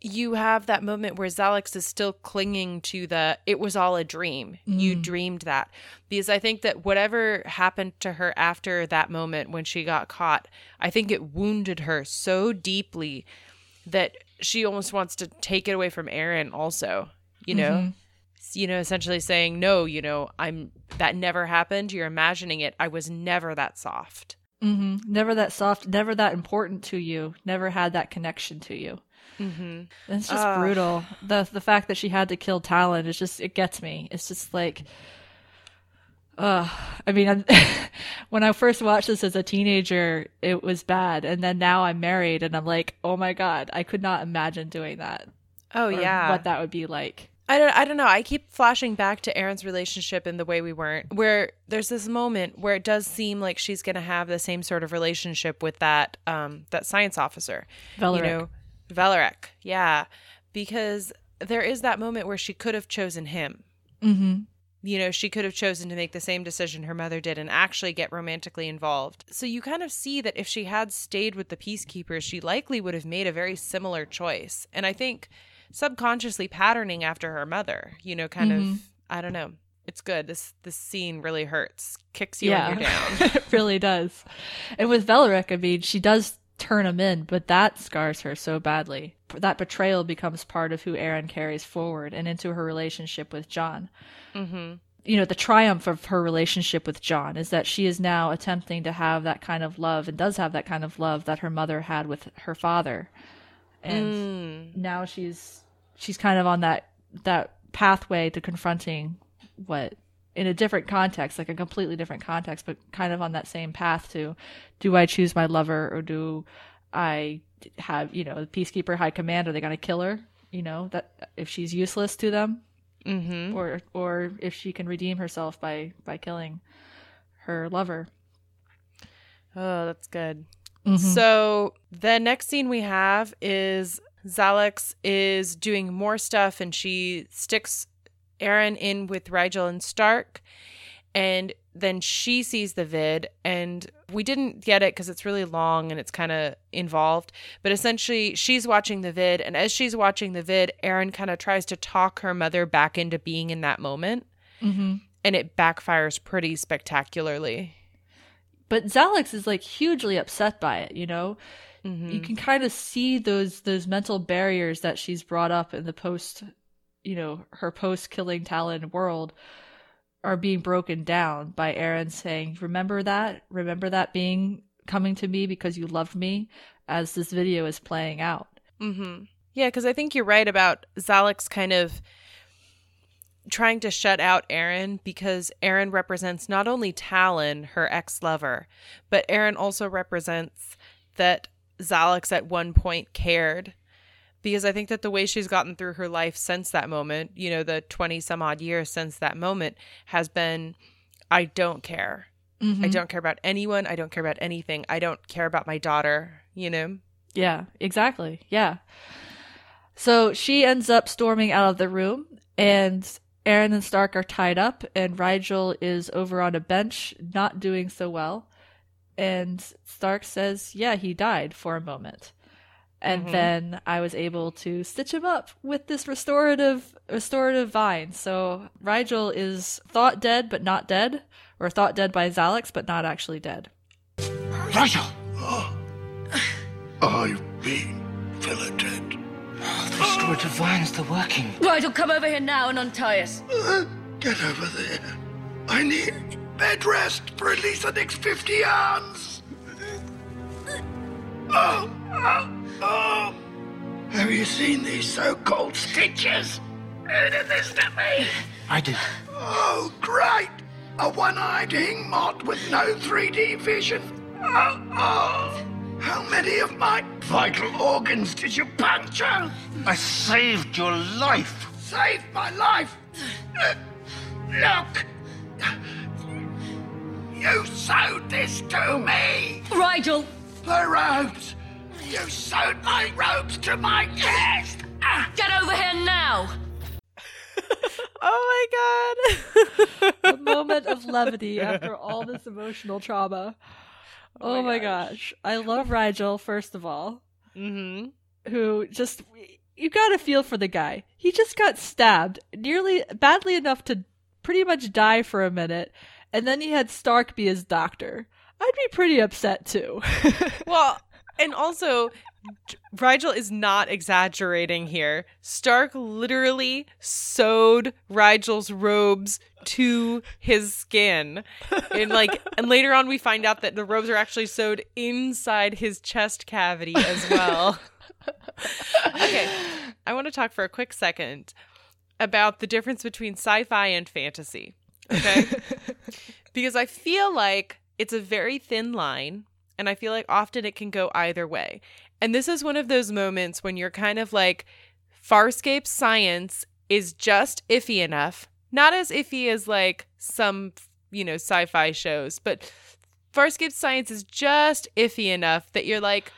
you have that moment where Xhalax is still clinging to the "it was all a dream." You mm. dreamed that because I think that whatever happened to her after that moment when she got caught, I think it wounded her so deeply that she almost wants to take it away from Aeryn also, you know? S- You know, essentially saying, "No, you know, I'm that never happened. You're imagining it. I was never that soft." hmm Never that soft, never that important to you, never had that connection to you. Mm-hmm. It's just Ugh. brutal. The the fact that she had to kill Talyn is just it gets me. It's just like uh I mean I'm, when I first watched this as a teenager it was bad and then now I'm married and I'm like, "Oh my god, I could not imagine doing that." Oh yeah. What that would be like. I don't I don't know. I keep flashing back to Aeryn's relationship in the way we weren't where there's this moment where it does seem like she's going to have the same sort of relationship with that um that science officer. Velorek. You know, Velorek. Yeah, because there is that moment where she could have chosen him. Mhm. You know, she could have chosen to make the same decision her mother did and actually get romantically involved. So you kind of see that if she had stayed with the peacekeepers, she likely would have made a very similar choice. And I think subconsciously patterning after her mother, you know, kind of I don't know. It's good. This this scene really hurts. Kicks you when you're down. it really does. And with Velorek, I mean, she does turn him in, but that scars her so badly. That betrayal becomes part of who Aeryn carries forward and into her relationship with John. mm-hmm. You know, the triumph of her relationship with John is that she is now attempting to have that kind of love and does have that kind of love that her mother had with her father. And Mm. now she's she's kind of on that that pathway to confronting what in a different context like a completely different context but kind of on that same path to do i choose my lover or do i have you know the peacekeeper high command are they going to kill her you know that if she's useless to them Mm-hmm. or or if she can redeem herself by by killing her lover Oh, that's good. So the next scene we have is Xhalax is doing more stuff and she sticks Aeryn in with Rygel and Stark. And then she sees the vid and we didn't get it because it's really long and it's kind of involved. But essentially, she's watching the vid. And as she's watching the vid, Aeryn kind of tries to talk her mother back into being in that moment. mm-hmm. And it backfires pretty spectacularly. But Xhalax is like hugely upset by it, you know? Mm-hmm. You can kind of see those those mental barriers that she's brought up in the post, you know, her post killing Talyn world are being broken down by Aeryn saying, "Remember that? Remember that being coming to me because you loved me?" as this video is playing out. Mm-hmm. Yeah, because I think you're right about Xhalax kind of trying to shut out Aeryn because Aeryn represents not only Talyn, her ex lover, but Aeryn also represents that Xhalax at one point cared. Because I think that the way she's gotten through her life since that moment, you know, the 20 some odd years since that moment, has been I don't care. I mm-hmm. don't care about anyone. I don't care about anything. I don't care about my daughter, you know? Yeah, exactly. Yeah. So she ends up storming out of the room, and Aeryn and Stark are tied up, and Rygel is over on a bench, not doing so well. And Stark says, Yeah, he died for a moment. And mm-hmm. then I was able to stitch him up with this restorative restorative vine. So Rygel is thought dead but not dead, or thought dead by Xhalax but not actually dead. Rygel! Ah, I've been filleted. The restorative vines, they're working. Rygel, come over here now and untie us. Uh, Get over there. I need Bed rest for at least the next 50 yards. Oh, oh, oh. Have you seen these so-called stitches? Who did this to me? I did. Oh, great! A one-eyed hingmot with no 3D vision. Oh, oh. How many of my vital organs did you puncture? I saved your life. Saved my life. Look. You sewed this to me. Rygel! The robes. You sewed my robes to my chest. Ah. Get over here now! Oh my god. a moment of levity after all this emotional trauma. Oh, my gosh. I love Rygel, first of all, mm-hmm. who just. You gotta feel for the guy. He just got stabbed nearly badly enough to pretty much die for a minute, and then he had Stark be his doctor. I'd be pretty upset too. Well, and also, Rygel is not exaggerating here. Stark literally sewed Rygel's robes to his skin. And like and later on we find out that the robes are actually sewed inside his chest cavity as well. okay. I want to talk for a quick second about the difference between sci-fi and fantasy. Okay? because I feel like it's a very thin line and I feel like often it can go either way. And this is one of those moments when you're kind of like, Farscape science is just iffy enough, not as iffy as like some, you know, sci fi shows, but Farscape science is just iffy enough that you're like,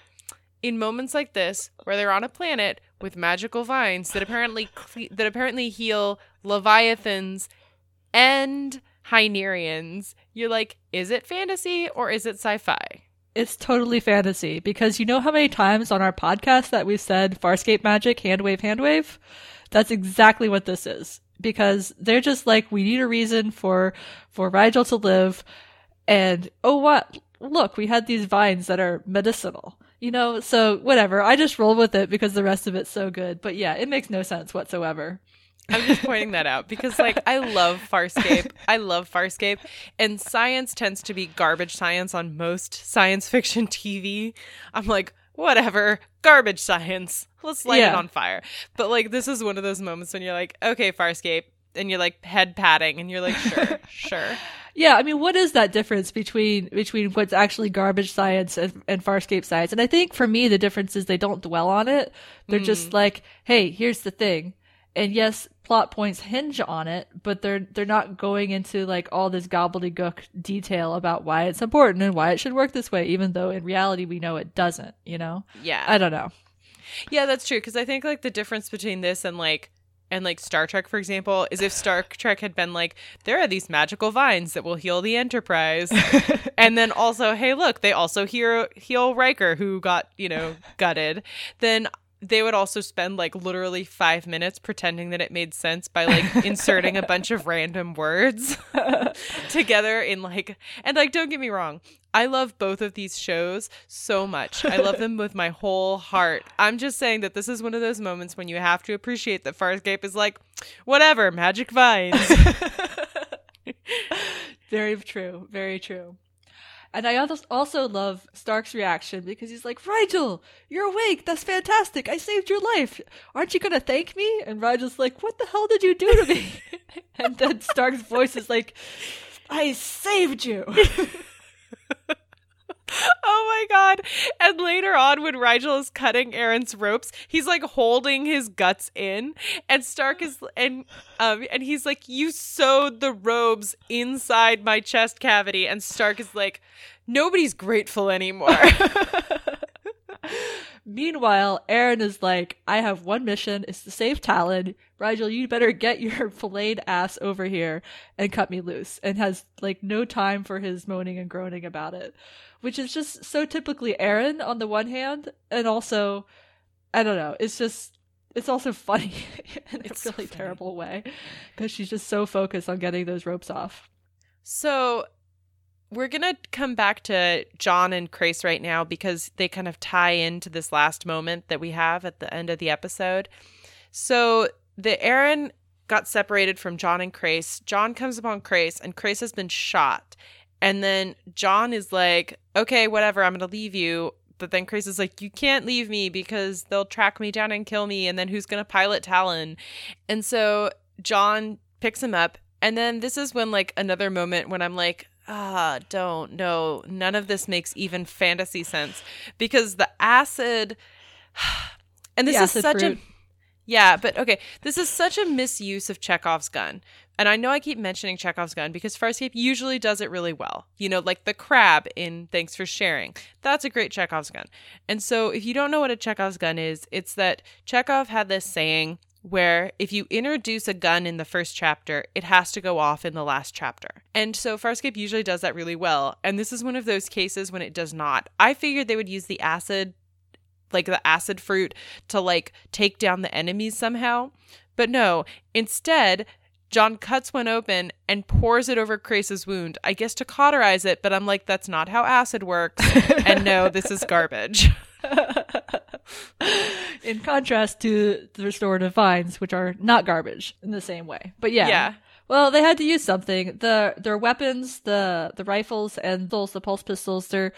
in moments like this, where they're on a planet with magical vines that apparently cle- that apparently heal leviathans and Hynerians, you're like, is it fantasy or is it sci-fi? It's totally fantasy because you know how many times on our podcast that we've said Farscape magic, handwave, handwave? That's exactly what this is. Because they're just like, we need a reason for, for Rygel to live. And, oh what? Look, we had these vines that are medicinal. You know, so whatever. I just roll with it because the rest of it's so good. But yeah, it makes no sense whatsoever. I'm just pointing that out because like I love Farscape. I love Farscape and science tends to be garbage science on most science fiction TV. I'm like, whatever, garbage science. Let's light it on fire. But like this is one of those moments when you're like, okay, Farscape, and you're like head patting and you're like, sure, sure. Yeah, I mean, what is that difference between between what's actually garbage science and, and Farscape science? And I think for me, the difference is they don't dwell on it. They're just mm. like, "Hey, here's the thing," and yes, plot points hinge on it, but they're they're not going into like all this gobbledygook detail about why it's important and why it should work this way, even though in reality we know it doesn't. You know? Yeah. I don't know. Yeah, that's true. Because I think like the difference between this and like and like Star Trek, for example, is if Star Trek had been like, there are these magical vines that will heal the Enterprise, and then also, hey, look, they also heal heal Riker who got you know gutted. Then they would also spend like literally five minutes pretending that it made sense by like inserting a bunch of random words together in like and like don't get me wrong i love both of these shows so much i love them with my whole heart i'm just saying that this is one of those moments when you have to appreciate that farscape is like whatever magic vines Very true. Very true. And I al- also love Stark's reaction because he's like, Rygel, you're awake. That's fantastic. I saved your life. Aren't you going to thank me? And Rygel's like, What the hell did you do to me? and then Stark's voice is like, I saved you. oh my god. And later on when Rygel is cutting Aeryn's ropes he's like holding his guts in and stark is and um and he's like you sewed the robes inside my chest cavity and stark is like nobody's grateful anymore Meanwhile, Aeryn is like, I have one mission, it's to save Talyn. Rygel, you better get your filleted ass over here and cut me loose. And has like no time for his moaning and groaning about it. Which is just so typically Aeryn on the one hand, and also I don't know, it's just it's also funny in It's a really funny. terrible way. Because she's just so focused on getting those ropes off. So we're gonna come back to John and Crais right now because they kind of tie into this last moment that we have at the end of the episode. So the Aeryn got separated from John and Crais. John comes upon Crais, and Crais has been shot. And then John is like, okay, whatever, I'm going to leave you. But then Crais is like, you can't leave me because they'll track me down and kill me. And then who's going to pilot Talyn? And so John picks him up. And then this is when, like, another moment when I'm like, ah, don't, no, none of this makes even fantasy sense because the acid. And this The is such fruit. a. Yeah, but okay, this is such a misuse of Chekhov's gun. And I know I keep mentioning Chekhov's gun because Farscape usually does it really well. You know, like the crab in Thanks for Sharing. That's a great Chekhov's gun. And so if you don't know what a Chekhov's gun is, it's that Chekhov had this saying where if you introduce a gun in the first chapter, it has to go off in the last chapter. And so Farscape usually does that really well. And this is one of those cases when it does not. I figured they would use the acid like the acid fruit to like take down the enemies somehow. But no, instead, John cuts one open and pours it over Crais's wound. I guess to cauterize it, but I'm like, that's not how acid works. and no, this is garbage. In contrast to the restorative vines, which are not garbage in the same way. But yeah. Yeah. Well, they had to use something. The their weapons, the the rifles and those the pulse pistols, they're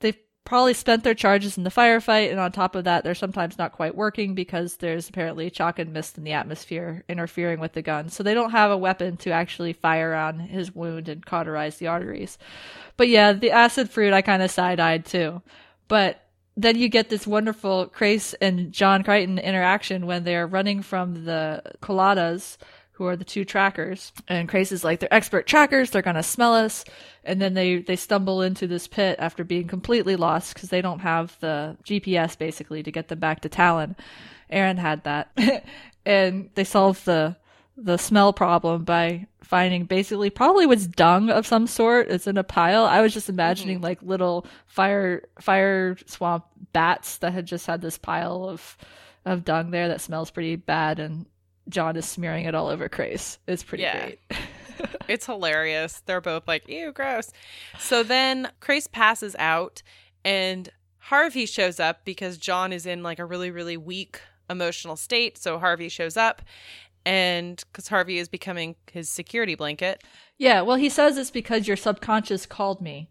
they've probably spent their charges in the firefight, and on top of that, they're sometimes not quite working because there's apparently chalk and mist in the atmosphere interfering with the gun. So they don't have a weapon to actually fire on his wound and cauterize the arteries. But yeah, the acid fruit I kind of side eyed too. But then you get this wonderful Crais and John Crichton interaction when they're running from the Colartas, who are the two trackers. And Crais is like, they're expert trackers, they're gonna smell us. And then they, they stumble into this pit after being completely lost because they don't have the GPS basically to get them back to Talyn. Aeryn had that. and they solve the the smell problem by finding basically probably was dung of some sort. It's in a pile. I was just imagining mm-hmm. like little fire fire swamp bats that had just had this pile of of dung there that smells pretty bad and John is smearing it all over Crais. It's pretty Yeah. great. It's hilarious. They're both like, ew, gross. So then Crais passes out and Harvey shows up because John is in like a really, really weak emotional state. So Harvey shows up and because Harvey is becoming his security blanket. Yeah, well, he says it's because your subconscious called me.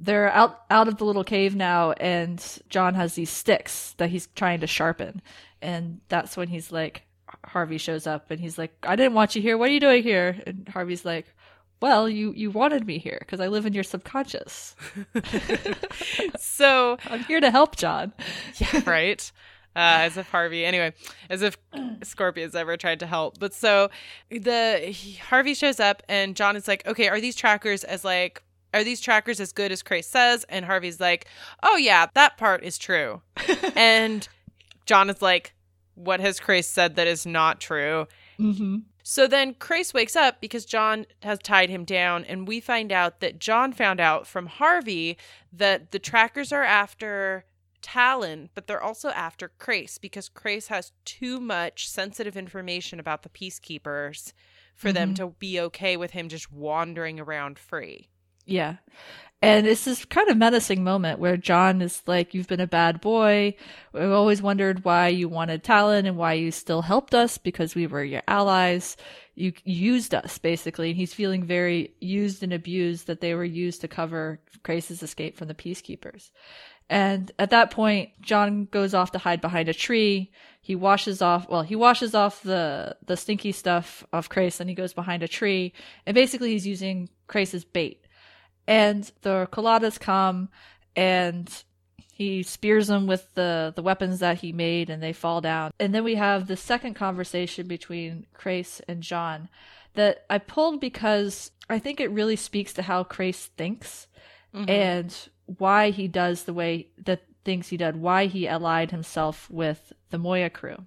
They're out out of the little cave now, and John has these sticks that he's trying to sharpen, and that's when he's like, Harvey shows up, and he's like, "I didn't want you here. What are you doing here?" And Harvey's like, "Well, you you wanted me here because I live in your subconscious. So I'm here to help, John." yeah, right. Uh, as if Harvey, anyway, as if Scorpius ever tried to help. But so the he- Harvey shows up and John is like, okay, are these trackers as like, are these trackers as good as Crais says? And Harvey's like, oh yeah, that part is true. and John is like, what has Crais said that is not true? Mm-hmm. So then Crais wakes up because John has tied him down, and we find out that John found out from Harvey that the trackers are after Talyn, but they're also after Crais because Crais has too much sensitive information about the peacekeepers for them Mhm. to be okay with him just wandering around free. Yeah. And it's this kind of menacing moment where John is like, You've been a bad boy. We've always wondered why you wanted Talyn and why you still helped us because we were your allies. You used us, basically. And he's feeling very used and abused that they were used to cover Crais's escape from the peacekeepers. And at that point, John goes off to hide behind a tree. He washes off, well, he washes off the, the stinky stuff of Crais and he goes behind a tree. And basically he's using Crais as bait and the Colartas come and he spears them with the the weapons that he made and they fall down and then we have the second conversation between Crais and John that I pulled because I think it really speaks to how Crais thinks mm-hmm. and why he does the way the things he did why he allied himself with the Moya crew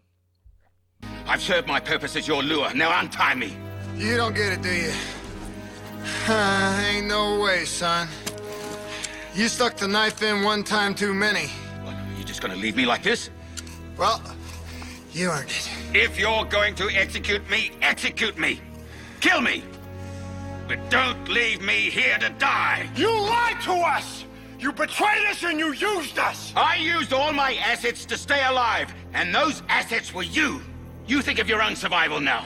I've served my purpose as your lure. Now untie me. You don't get it, do you? ain't no way, son. You stuck the knife in one time too many. What, are you just gonna leave me like this? Well, you earned it. If you're going to execute me, execute me. Kill me. But don't leave me here to die. You lied to us! You betrayed us and you used us! I used all my assets to stay alive, and those assets were you. You think of your own survival now.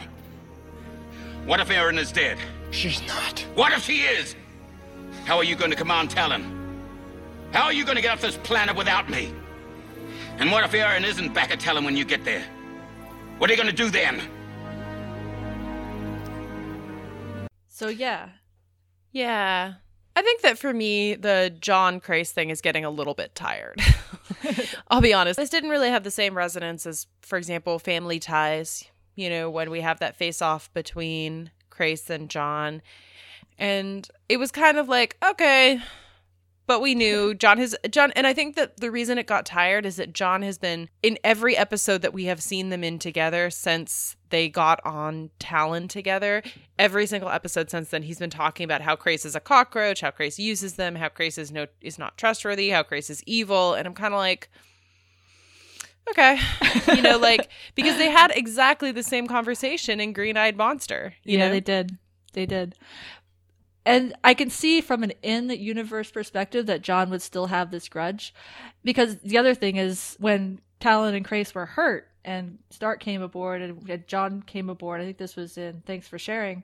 What if Aeryn is dead? She's not. What if she is? How are you going to command Talyn? How are you going to get off this planet without me? And what if Aeryn isn't back at Talyn when you get there? What are you going to do then? So yeah, Yeah. I think that for me, the John Crais thing is getting a little bit tired. I'll be honest. This didn't really have the same resonance as, for example, Family Ties, you know, when we have that face off between Crace and John. And it was kind of like, okay, but we knew John has John and I think that the reason it got tired is that John has been in every episode that we have seen them in together since they got on Talyn together. Every single episode since then he's been talking about how Crais is a cockroach, how Crais uses them, how Crais is no is not trustworthy, how Crais is evil, and I'm kind of like okay. you know, like because they had exactly the same conversation in Green-Eyed Monster, you yeah, know? they did. They did. And I can see from an in the universe perspective that John would still have this grudge. Because the other thing is when Talyn and Crais were hurt and Stark came aboard and and John came aboard, I think this was in Thanks for Sharing.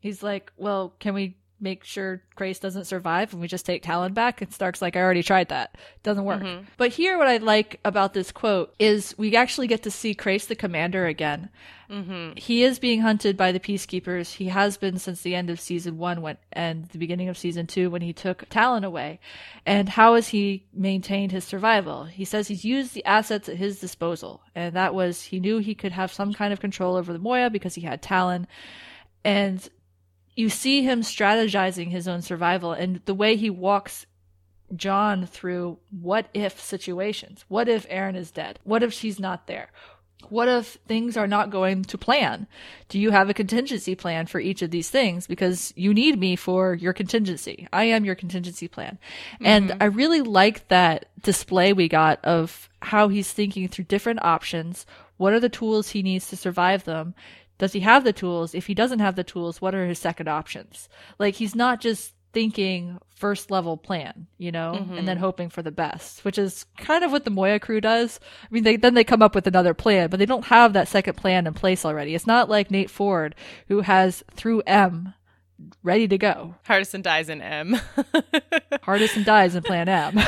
He's like, Well, can we make sure Crais doesn't survive and we just take Talyn back? And Stark's like, I already tried that. Doesn't work. Mm-hmm. But here, what I like about this quote is we actually get to see Crais the commander again. Mm-hmm. He is being hunted by the peacekeepers. He has been since the end of season one when, and the beginning of season two when he took Talyn away. And how has he maintained his survival? He says he's used the assets at his disposal. And that was, he knew he could have some kind of control over the Moya because he had Talyn. And you see him strategizing his own survival and the way he walks John through what if situations. What if Aeryn is dead? What if she's not there? What if things are not going to plan? Do you have a contingency plan for each of these things? Because you need me for your contingency. I am your contingency plan. And mm-hmm. I really like that display we got of how he's thinking through different options. What are the tools he needs to survive them? Does he have the tools? If he doesn't have the tools, what are his second options? Like he's not just thinking first level plan, you know, and then mm-hmm. hoping for the best, which is kind of what the Moya crew does. I mean, they then they come up with another plan, but they don't have that second plan in place already. It's not like Nate Ford who has through M ready to go. Hardison dies in M. Hardison dies in Plan M.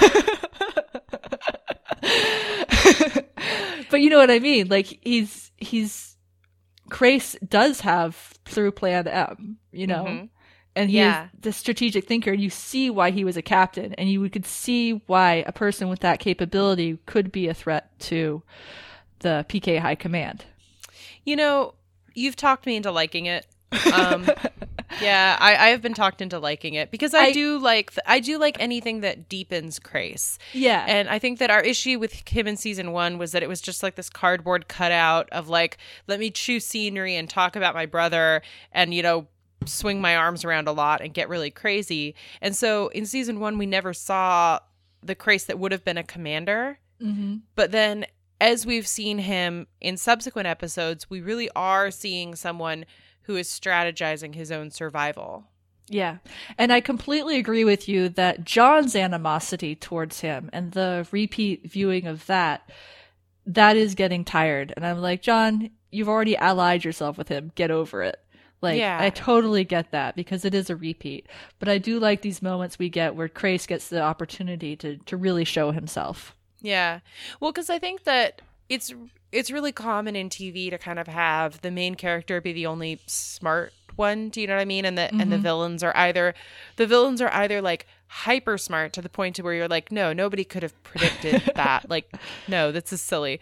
but you know what I mean? Like he's he's Crais does have through Plan M, you know? And he Yeah. the strategic thinker, you see why he was a captain, and you could see why a person with that capability could be a threat to the PK High Command. You know, you've talked me into liking it. Um, yeah, I, I have been talked into liking it because I, I- do like th- I do like anything that deepens Crais. Yeah. and I think that our issue with him in season one was that it was just like this cardboard cutout of like, let me chew scenery and talk about my brother, and you know, swing my arms around a lot and get really crazy. And so in season one, we never saw the Crais that would have been a commander. Mm-hmm. But then, as we've seen him in subsequent episodes, we really are seeing someone who is strategizing his own survival. Yeah. And I completely agree with you that John's animosity towards him and the repeat viewing of that, that is getting tired. And I'm like, John, you've already allied yourself with him. Get over it. Like, Yeah. I totally get that because it is a repeat. But I do like these moments we get where Crais gets the opportunity to, to really show himself. Yeah. Well, because I think that it's it's really common in TV to kind of have the main character be the only smart one. Do you know what I mean? And the and the mm-hmm. villains are either the villains are either like hyper smart to the point to where you're like, no, nobody could have predicted that. Like, no, this is silly.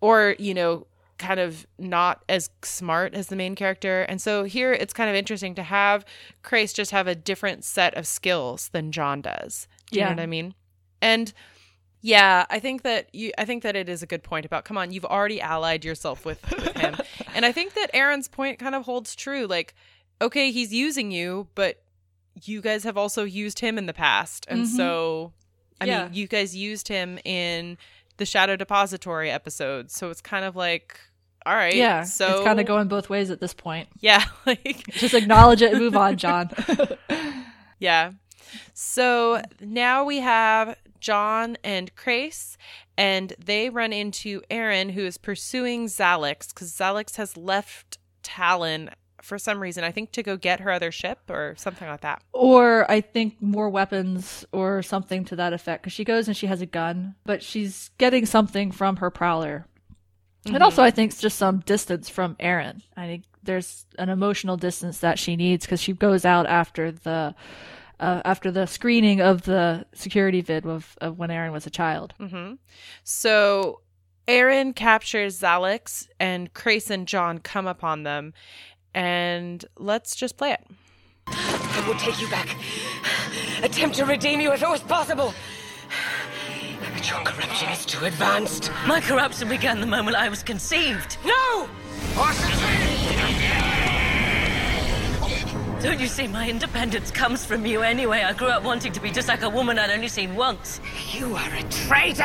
Or you know, kind of not as smart as the main character. And so here it's kind of interesting to have Crais just have a different set of skills than John does. Do you Yeah. know what I mean? And yeah, I think that you I think that it is a good point about come on, you've already allied yourself with, with him. and I think that Aeryn's point kind of holds true. Like, okay, he's using you, but you guys have also used him in the past. And mm-hmm. so I Yeah. mean, you guys used him in the Shadow Depository episode. So it's kind of like all right. Yeah. So it's kind of going both ways at this point. Yeah, like Just acknowledge it and move on, John. Yeah. So now we have John and Crais, and they run into Aeryn, who is pursuing Xhalax because Xhalax has left Talyn for some reason. I think to go get her other ship or something like that. Or I think more weapons or something to that effect. Because she goes and she has a gun, but she's getting something from her prowler. And mm-hmm. also, I think it's just some distance from Aeryn. I think there's an emotional distance that she needs because she goes out after the uh, after the screening of the security vid of, of when Aeryn was a child. So Aeryn captures Xhalax and Crais and John come upon them. And let's just play it. I will take you back. Attempt to redeem you if it was possible. But your corruption is too advanced. My corruption began the moment I was conceived. No! Don't you see, my independence comes from you anyway. I grew up wanting to be just like a woman I'd only seen once. You are a traitor!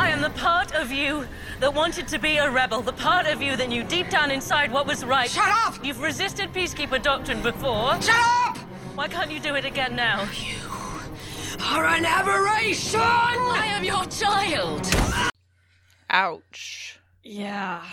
I am the part of you that wanted to be a rebel, the part of you that knew deep down inside what was right. Shut up! You've resisted peacekeeper doctrine before. Shut up! Why can't you do it again now? You are an aberration! I am your child. Ouch. Yeah.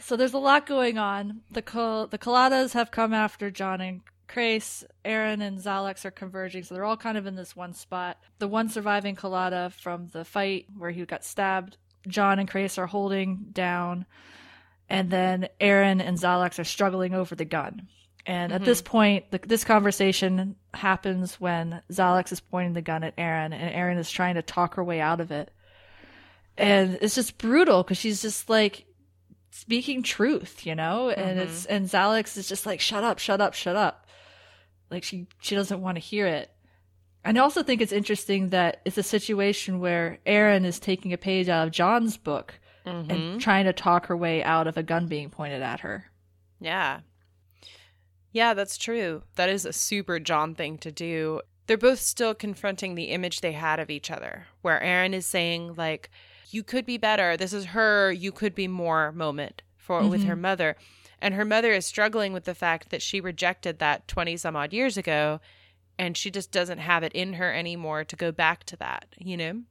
So there's a lot going on. The Col- the Colartas have come after John and Crais. Aeryn and Xhalax are converging, so they're all kind of in this one spot. The one surviving Colarta from the fight where he got stabbed, John and Crais are holding down, and then Aeryn and Xhalax are struggling over the gun. And at mm-hmm. this point, the, this conversation happens when Xhalax is pointing the gun at Aeryn, and Aeryn is trying to talk her way out of it and it's just brutal because she's just like speaking truth, you know, and mm-hmm. it's and Xhalax is just like shut up, shut up, shut up, like she she doesn't want to hear it. And I also think it's interesting that it's a situation where Aeryn is taking a page out of John's book and mm-hmm. trying to talk her way out of a gun being pointed at her. Yeah. Yeah, that's true. That is a super John thing to do. They're both still confronting the image they had of each other, where Aeryn is saying, like, you could be better. This is her, you could be more moment for with her mm-hmm. mother. And her mother is struggling with the fact that she rejected that 20 some odd years ago and she just doesn't have it in her anymore to go back to that, you know?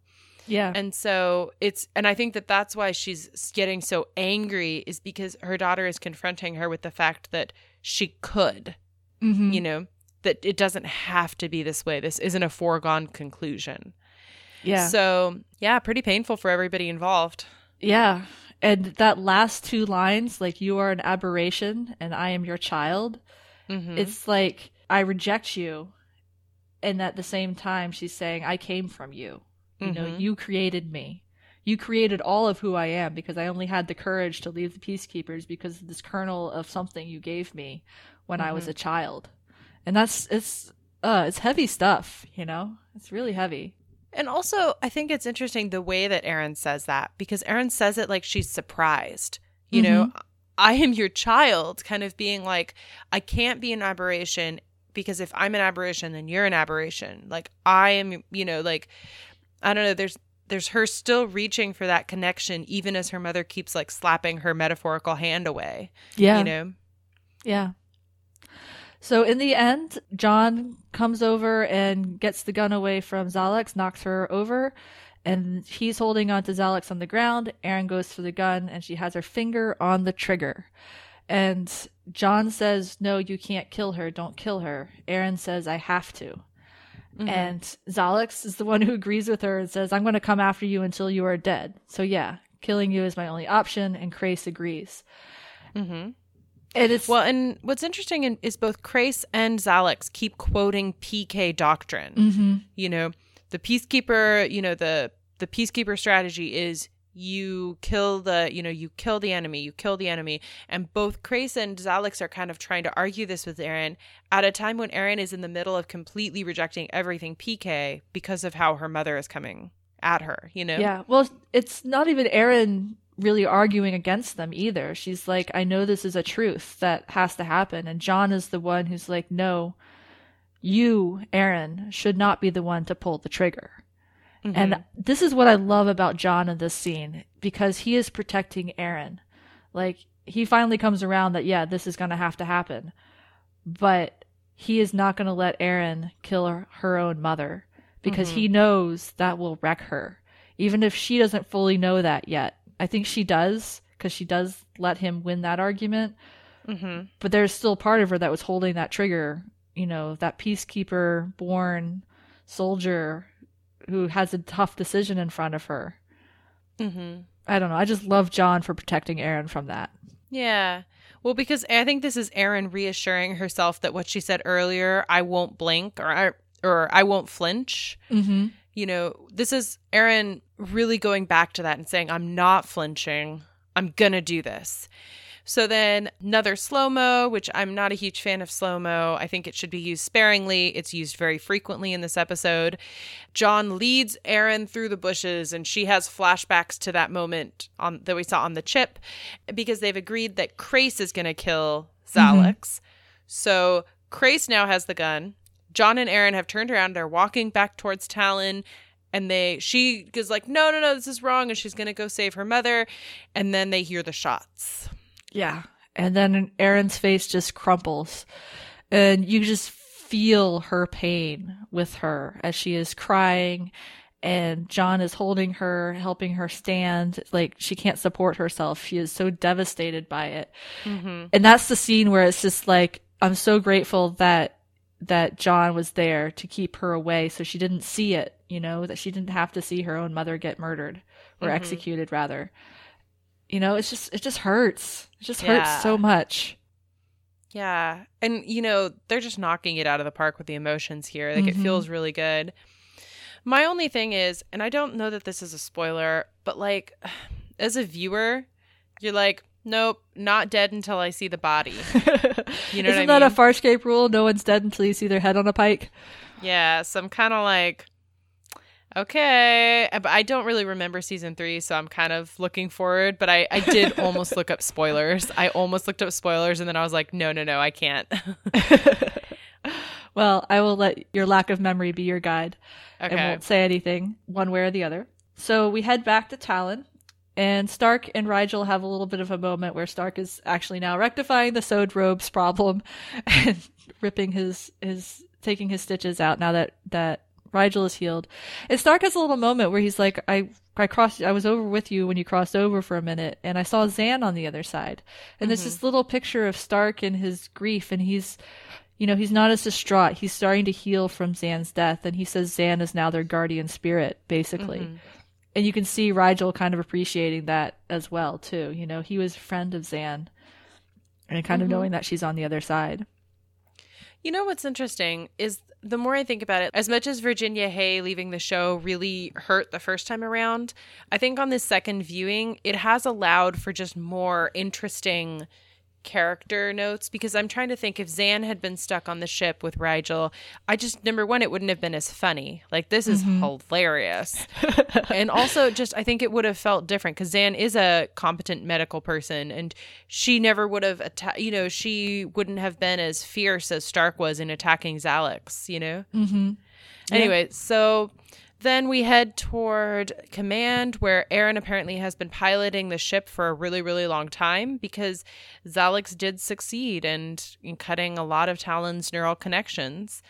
Yeah. And so it's, and I think that that's why she's getting so angry is because her daughter is confronting her with the fact that she could, mm-hmm. you know, that it doesn't have to be this way. This isn't a foregone conclusion. Yeah. So, yeah, pretty painful for everybody involved. Yeah. And that last two lines, like, you are an aberration and I am your child, mm-hmm. it's like, I reject you. And at the same time, she's saying, I came from you. You know, mm-hmm. you created me. You created all of who I am because I only had the courage to leave the Peacekeepers because of this kernel of something you gave me when I was mm-hmm. a child. And that's, it's, uh, it's heavy stuff, you know? It's really heavy. And also, I think it's interesting the way that Aeryn says that because Aeryn says it like she's surprised. You know, mm-hmm. I am your child, kind of being like, I can't be an aberration because if I'm an aberration, then you're an aberration. Like, I am, you know, like, I don't know, there's, there's her still reaching for that connection, even as her mother keeps like slapping her metaphorical hand away. Yeah. You know? Yeah. So in the end, John comes over and gets the gun away from Xhalax, knocks her over, and he's holding onto Xhalax on the ground. Aeryn goes for the gun and she has her finger on the trigger. And John says, No, you can't kill her. Don't kill her. Aeryn says, I have to. And Xhalax is the one who agrees with her and says, I'm going to come after you until you are dead. So yeah, killing you is my only option. And Crais agrees. Mm-hmm. And it's Well, and what's interesting is both Crais and Xhalax keep quoting PK doctrine. Mm-hmm. You know, the peacekeeper, you know, the the peacekeeper strategy is you kill the, you know, you kill the enemy, you kill the enemy. And both Crais and Xhalax are kind of trying to argue this with Aeryn at a time when Aeryn is in the middle of completely rejecting everything PK because of how her mother is coming at her, you know? Yeah. Well, it's not even Aeryn really arguing against them either. She's like, I know this is a truth that has to happen. And John is the one who's like, no, you, Aeryn, should not be the one to pull the trigger. Mm-hmm. And this is what I love about John in this scene because he is protecting Aeryn. Like, he finally comes around that, yeah, this is going to have to happen. But he is not going to let Aeryn kill her, her own mother because mm-hmm. he knows that will wreck her. Even if she doesn't fully know that yet, I think she does because she does let him win that argument. Mm-hmm. But there's still part of her that was holding that trigger. You know, that peacekeeper born soldier who has a tough decision in front of her. Mm-hmm. I don't know. I just love John for protecting Aeryn from that. Yeah. Well, because I think this is Aeryn reassuring herself that what she said earlier, I won't blink or I, or I won't flinch. Mm-hmm. You know, this is Aeryn really going back to that and saying, I'm not flinching. I'm going to do this. So then another slow mo, which I'm not a huge fan of slow mo. I think it should be used sparingly. It's used very frequently in this episode. John leads Aeryn through the bushes, and she has flashbacks to that moment on that we saw on the chip because they've agreed that Crais is going to kill mm-hmm. Xhalax. So Crais now has the gun. John and Aeryn have turned around. They're walking back towards Talyn and they she is like no no no this is wrong and she's gonna go save her mother and then they hear the shots Yeah. And then Aeryn's face just crumples. And you just feel her pain with her as she is crying. And John is holding her, helping her stand. Like she can't support herself. She is so devastated by it. Mm-hmm. And that's the scene where it's just like, I'm so grateful that that John was there to keep her away so she didn't see it, you know, that she didn't have to see her own mother get murdered or mm-hmm. executed rather. You know, it's just it just hurts. It just Yeah. hurts so much. Yeah. And, you know, they're just knocking it out of the park with the emotions here. Like, it mm-hmm. feels really good. My only thing is, and I don't know that this is a spoiler, but like, as a viewer, you're like, nope, not dead until I see the body. You know Isn't I that a? Farscape rule? No one's dead until you see their head on a pike. yeah. So I'm kind of like, okay. But I don't really remember season three, so I'm kind of looking forward. But I, I did almost look up spoilers. I almost looked up spoilers, and then I was like, no, no, no, I can't. Well, I will let your lack of memory be your guide and Okay. won't say anything one way or the other. So we head back to Talyn, and Stark and Rygel have a little bit of a moment where Stark is actually now rectifying the sewed robes problem and ripping his his taking his stitches out now that that Rygel is healed. And Stark has a little moment where he's like, I I crossed I was over with you when you crossed over for a minute and I saw Zhaan on the other side. And there's mm-hmm. this little picture of Stark and his grief and he's you know, he's not as distraught. He's starting to heal from Zhaan's death, and he says Zhaan is now their guardian spirit, basically. Mm-hmm. And you can see Rygel kind of appreciating that as well, too. You know, he was a friend of Zhaan, and kind of mm-hmm. knowing that she's on the other side. You know what's interesting is the more I think about it, as much as Virginia Hay leaving the show really hurt the first time around, I think on this second viewing, it has allowed for just more interesting character notes because I'm trying to think if Zhaan had been stuck on the ship with Rygel, I just number one, it wouldn't have been as funny. Like this is hilarious. and also just I think it would have felt different because Zhaan is a competent medical person and she never would have atta- you know, she wouldn't have been as fierce as Stark was in attacking Xhalax, you know? Mm-hmm. Anyway, so then we head toward command where Aeryn apparently has been piloting the ship for a really, really long time because Xhalax did succeed and in cutting a lot of Talyn's neural connections.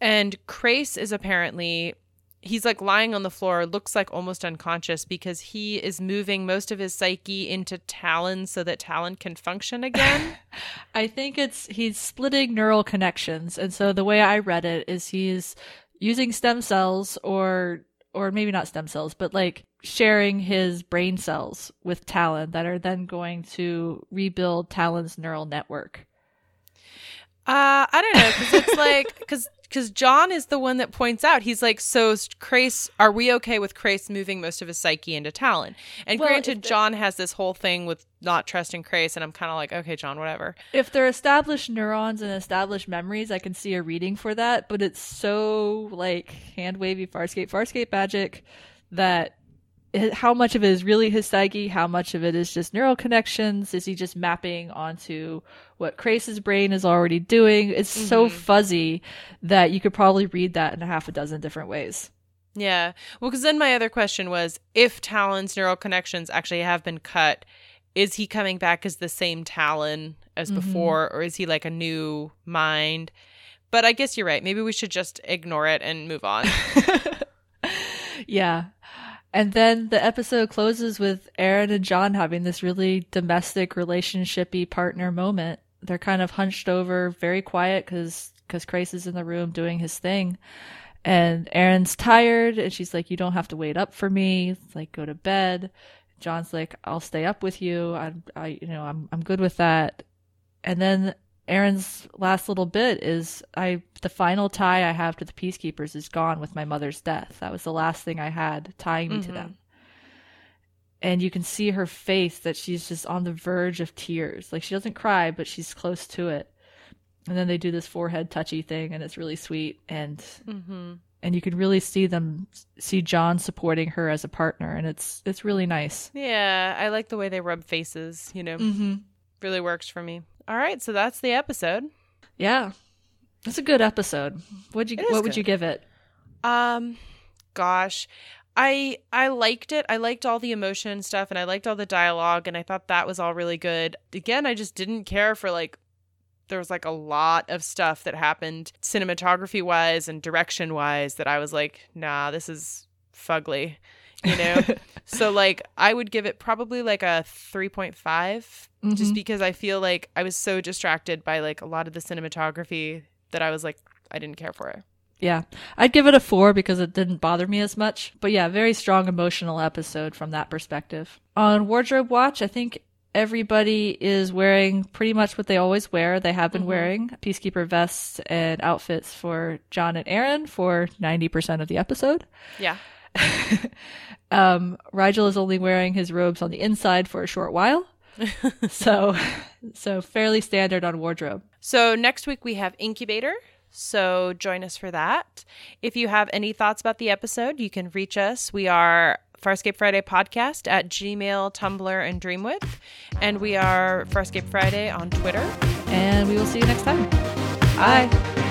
And Crais is apparently he's like lying on the floor, looks like almost unconscious because he is moving most of his psyche into Talyn so that Talyn can function again. I think it's he's splitting neural connections, and so the way I read it is he's using stem cells, or or maybe not stem cells, but like sharing his brain cells with Talyn that are then going to rebuild Talyn's neural network. Uh, I don't know because it's like because because John is the one that points out he's like, so Crais, are we okay with Crais moving most of his psyche into Talyn? And Well, granted, the- John has this whole thing with not trusting Crais, and I'm kind of like, okay, John, whatever. If they're established neurons and established memories, I can see a reading for that, but it's so like hand wavy Farscape, Farscape magic that how much of it is really his psyche, how much of it is just neural connections? Is he just mapping onto what Crais's brain is already doing? It's so mm-hmm. fuzzy that you could probably read that in a half a dozen different ways. Yeah. Well, because then my other question was if Talyn's neural connections actually have been cut, is he coming back as the same Talyn as mm-hmm. before, or is he like a new mind? But I guess you're right. Maybe we should just ignore it and move on. Yeah. And then the episode closes with Aeryn and John having this really domestic relationshipy partner moment. They're kind of hunched over, very quiet because because Crais is in the room doing his thing. And Aeryn's tired and she's like, You don't have to wait up for me. Like go to bed. John's like, I'll stay up with you. I, I, you know, I'm, I'm good with that. And then Aeryn's last little bit is I, the final tie I have to the Peacekeepers is gone with my mother's death. That was the last thing I had tying me to them. And you can see her face that she's just on the verge of tears. Like she doesn't cry, but she's close to it. And then they do this forehead touchy thing and it's really sweet. And and you can really see them see John supporting her as a partner, and it's it's really nice. Yeah, I like the way they rub faces, you know. Mm-hmm. Really works for me. All right, so that's the episode. Yeah, it's a good episode. Would you what would you give it? Um gosh, I I liked it. I liked all the emotion and stuff and I liked all the dialogue and I thought that was all really good. Again, I just didn't care for like there was like a lot of stuff that happened cinematography wise and direction wise that I was like, nah, this is fugly. You know? so like I would give it probably like a 3.5 just mm-hmm. because I feel like I was so distracted by like a lot of the cinematography that I was like I didn't care for it. Yeah, I'd give it a four because it didn't bother me as much. But yeah, very strong emotional episode from that perspective. On Wardrobe Watch, I think everybody is wearing pretty much what they always wear. They have been mm-hmm. wearing Peacekeeper vests and outfits for John and Aeryn for 90% of the episode. Yeah. Um, Rygel is only wearing his robes on the inside for a short while. so, so fairly standard on wardrobe. So next week we have Incubator. So join us for that. If you have any thoughts about the episode, you can reach us. We are Farscape Friday Podcast at Gmail, Tumblr, and Dreamwidth. And we are Farscape Friday on Twitter. And we will see you next time. Bye.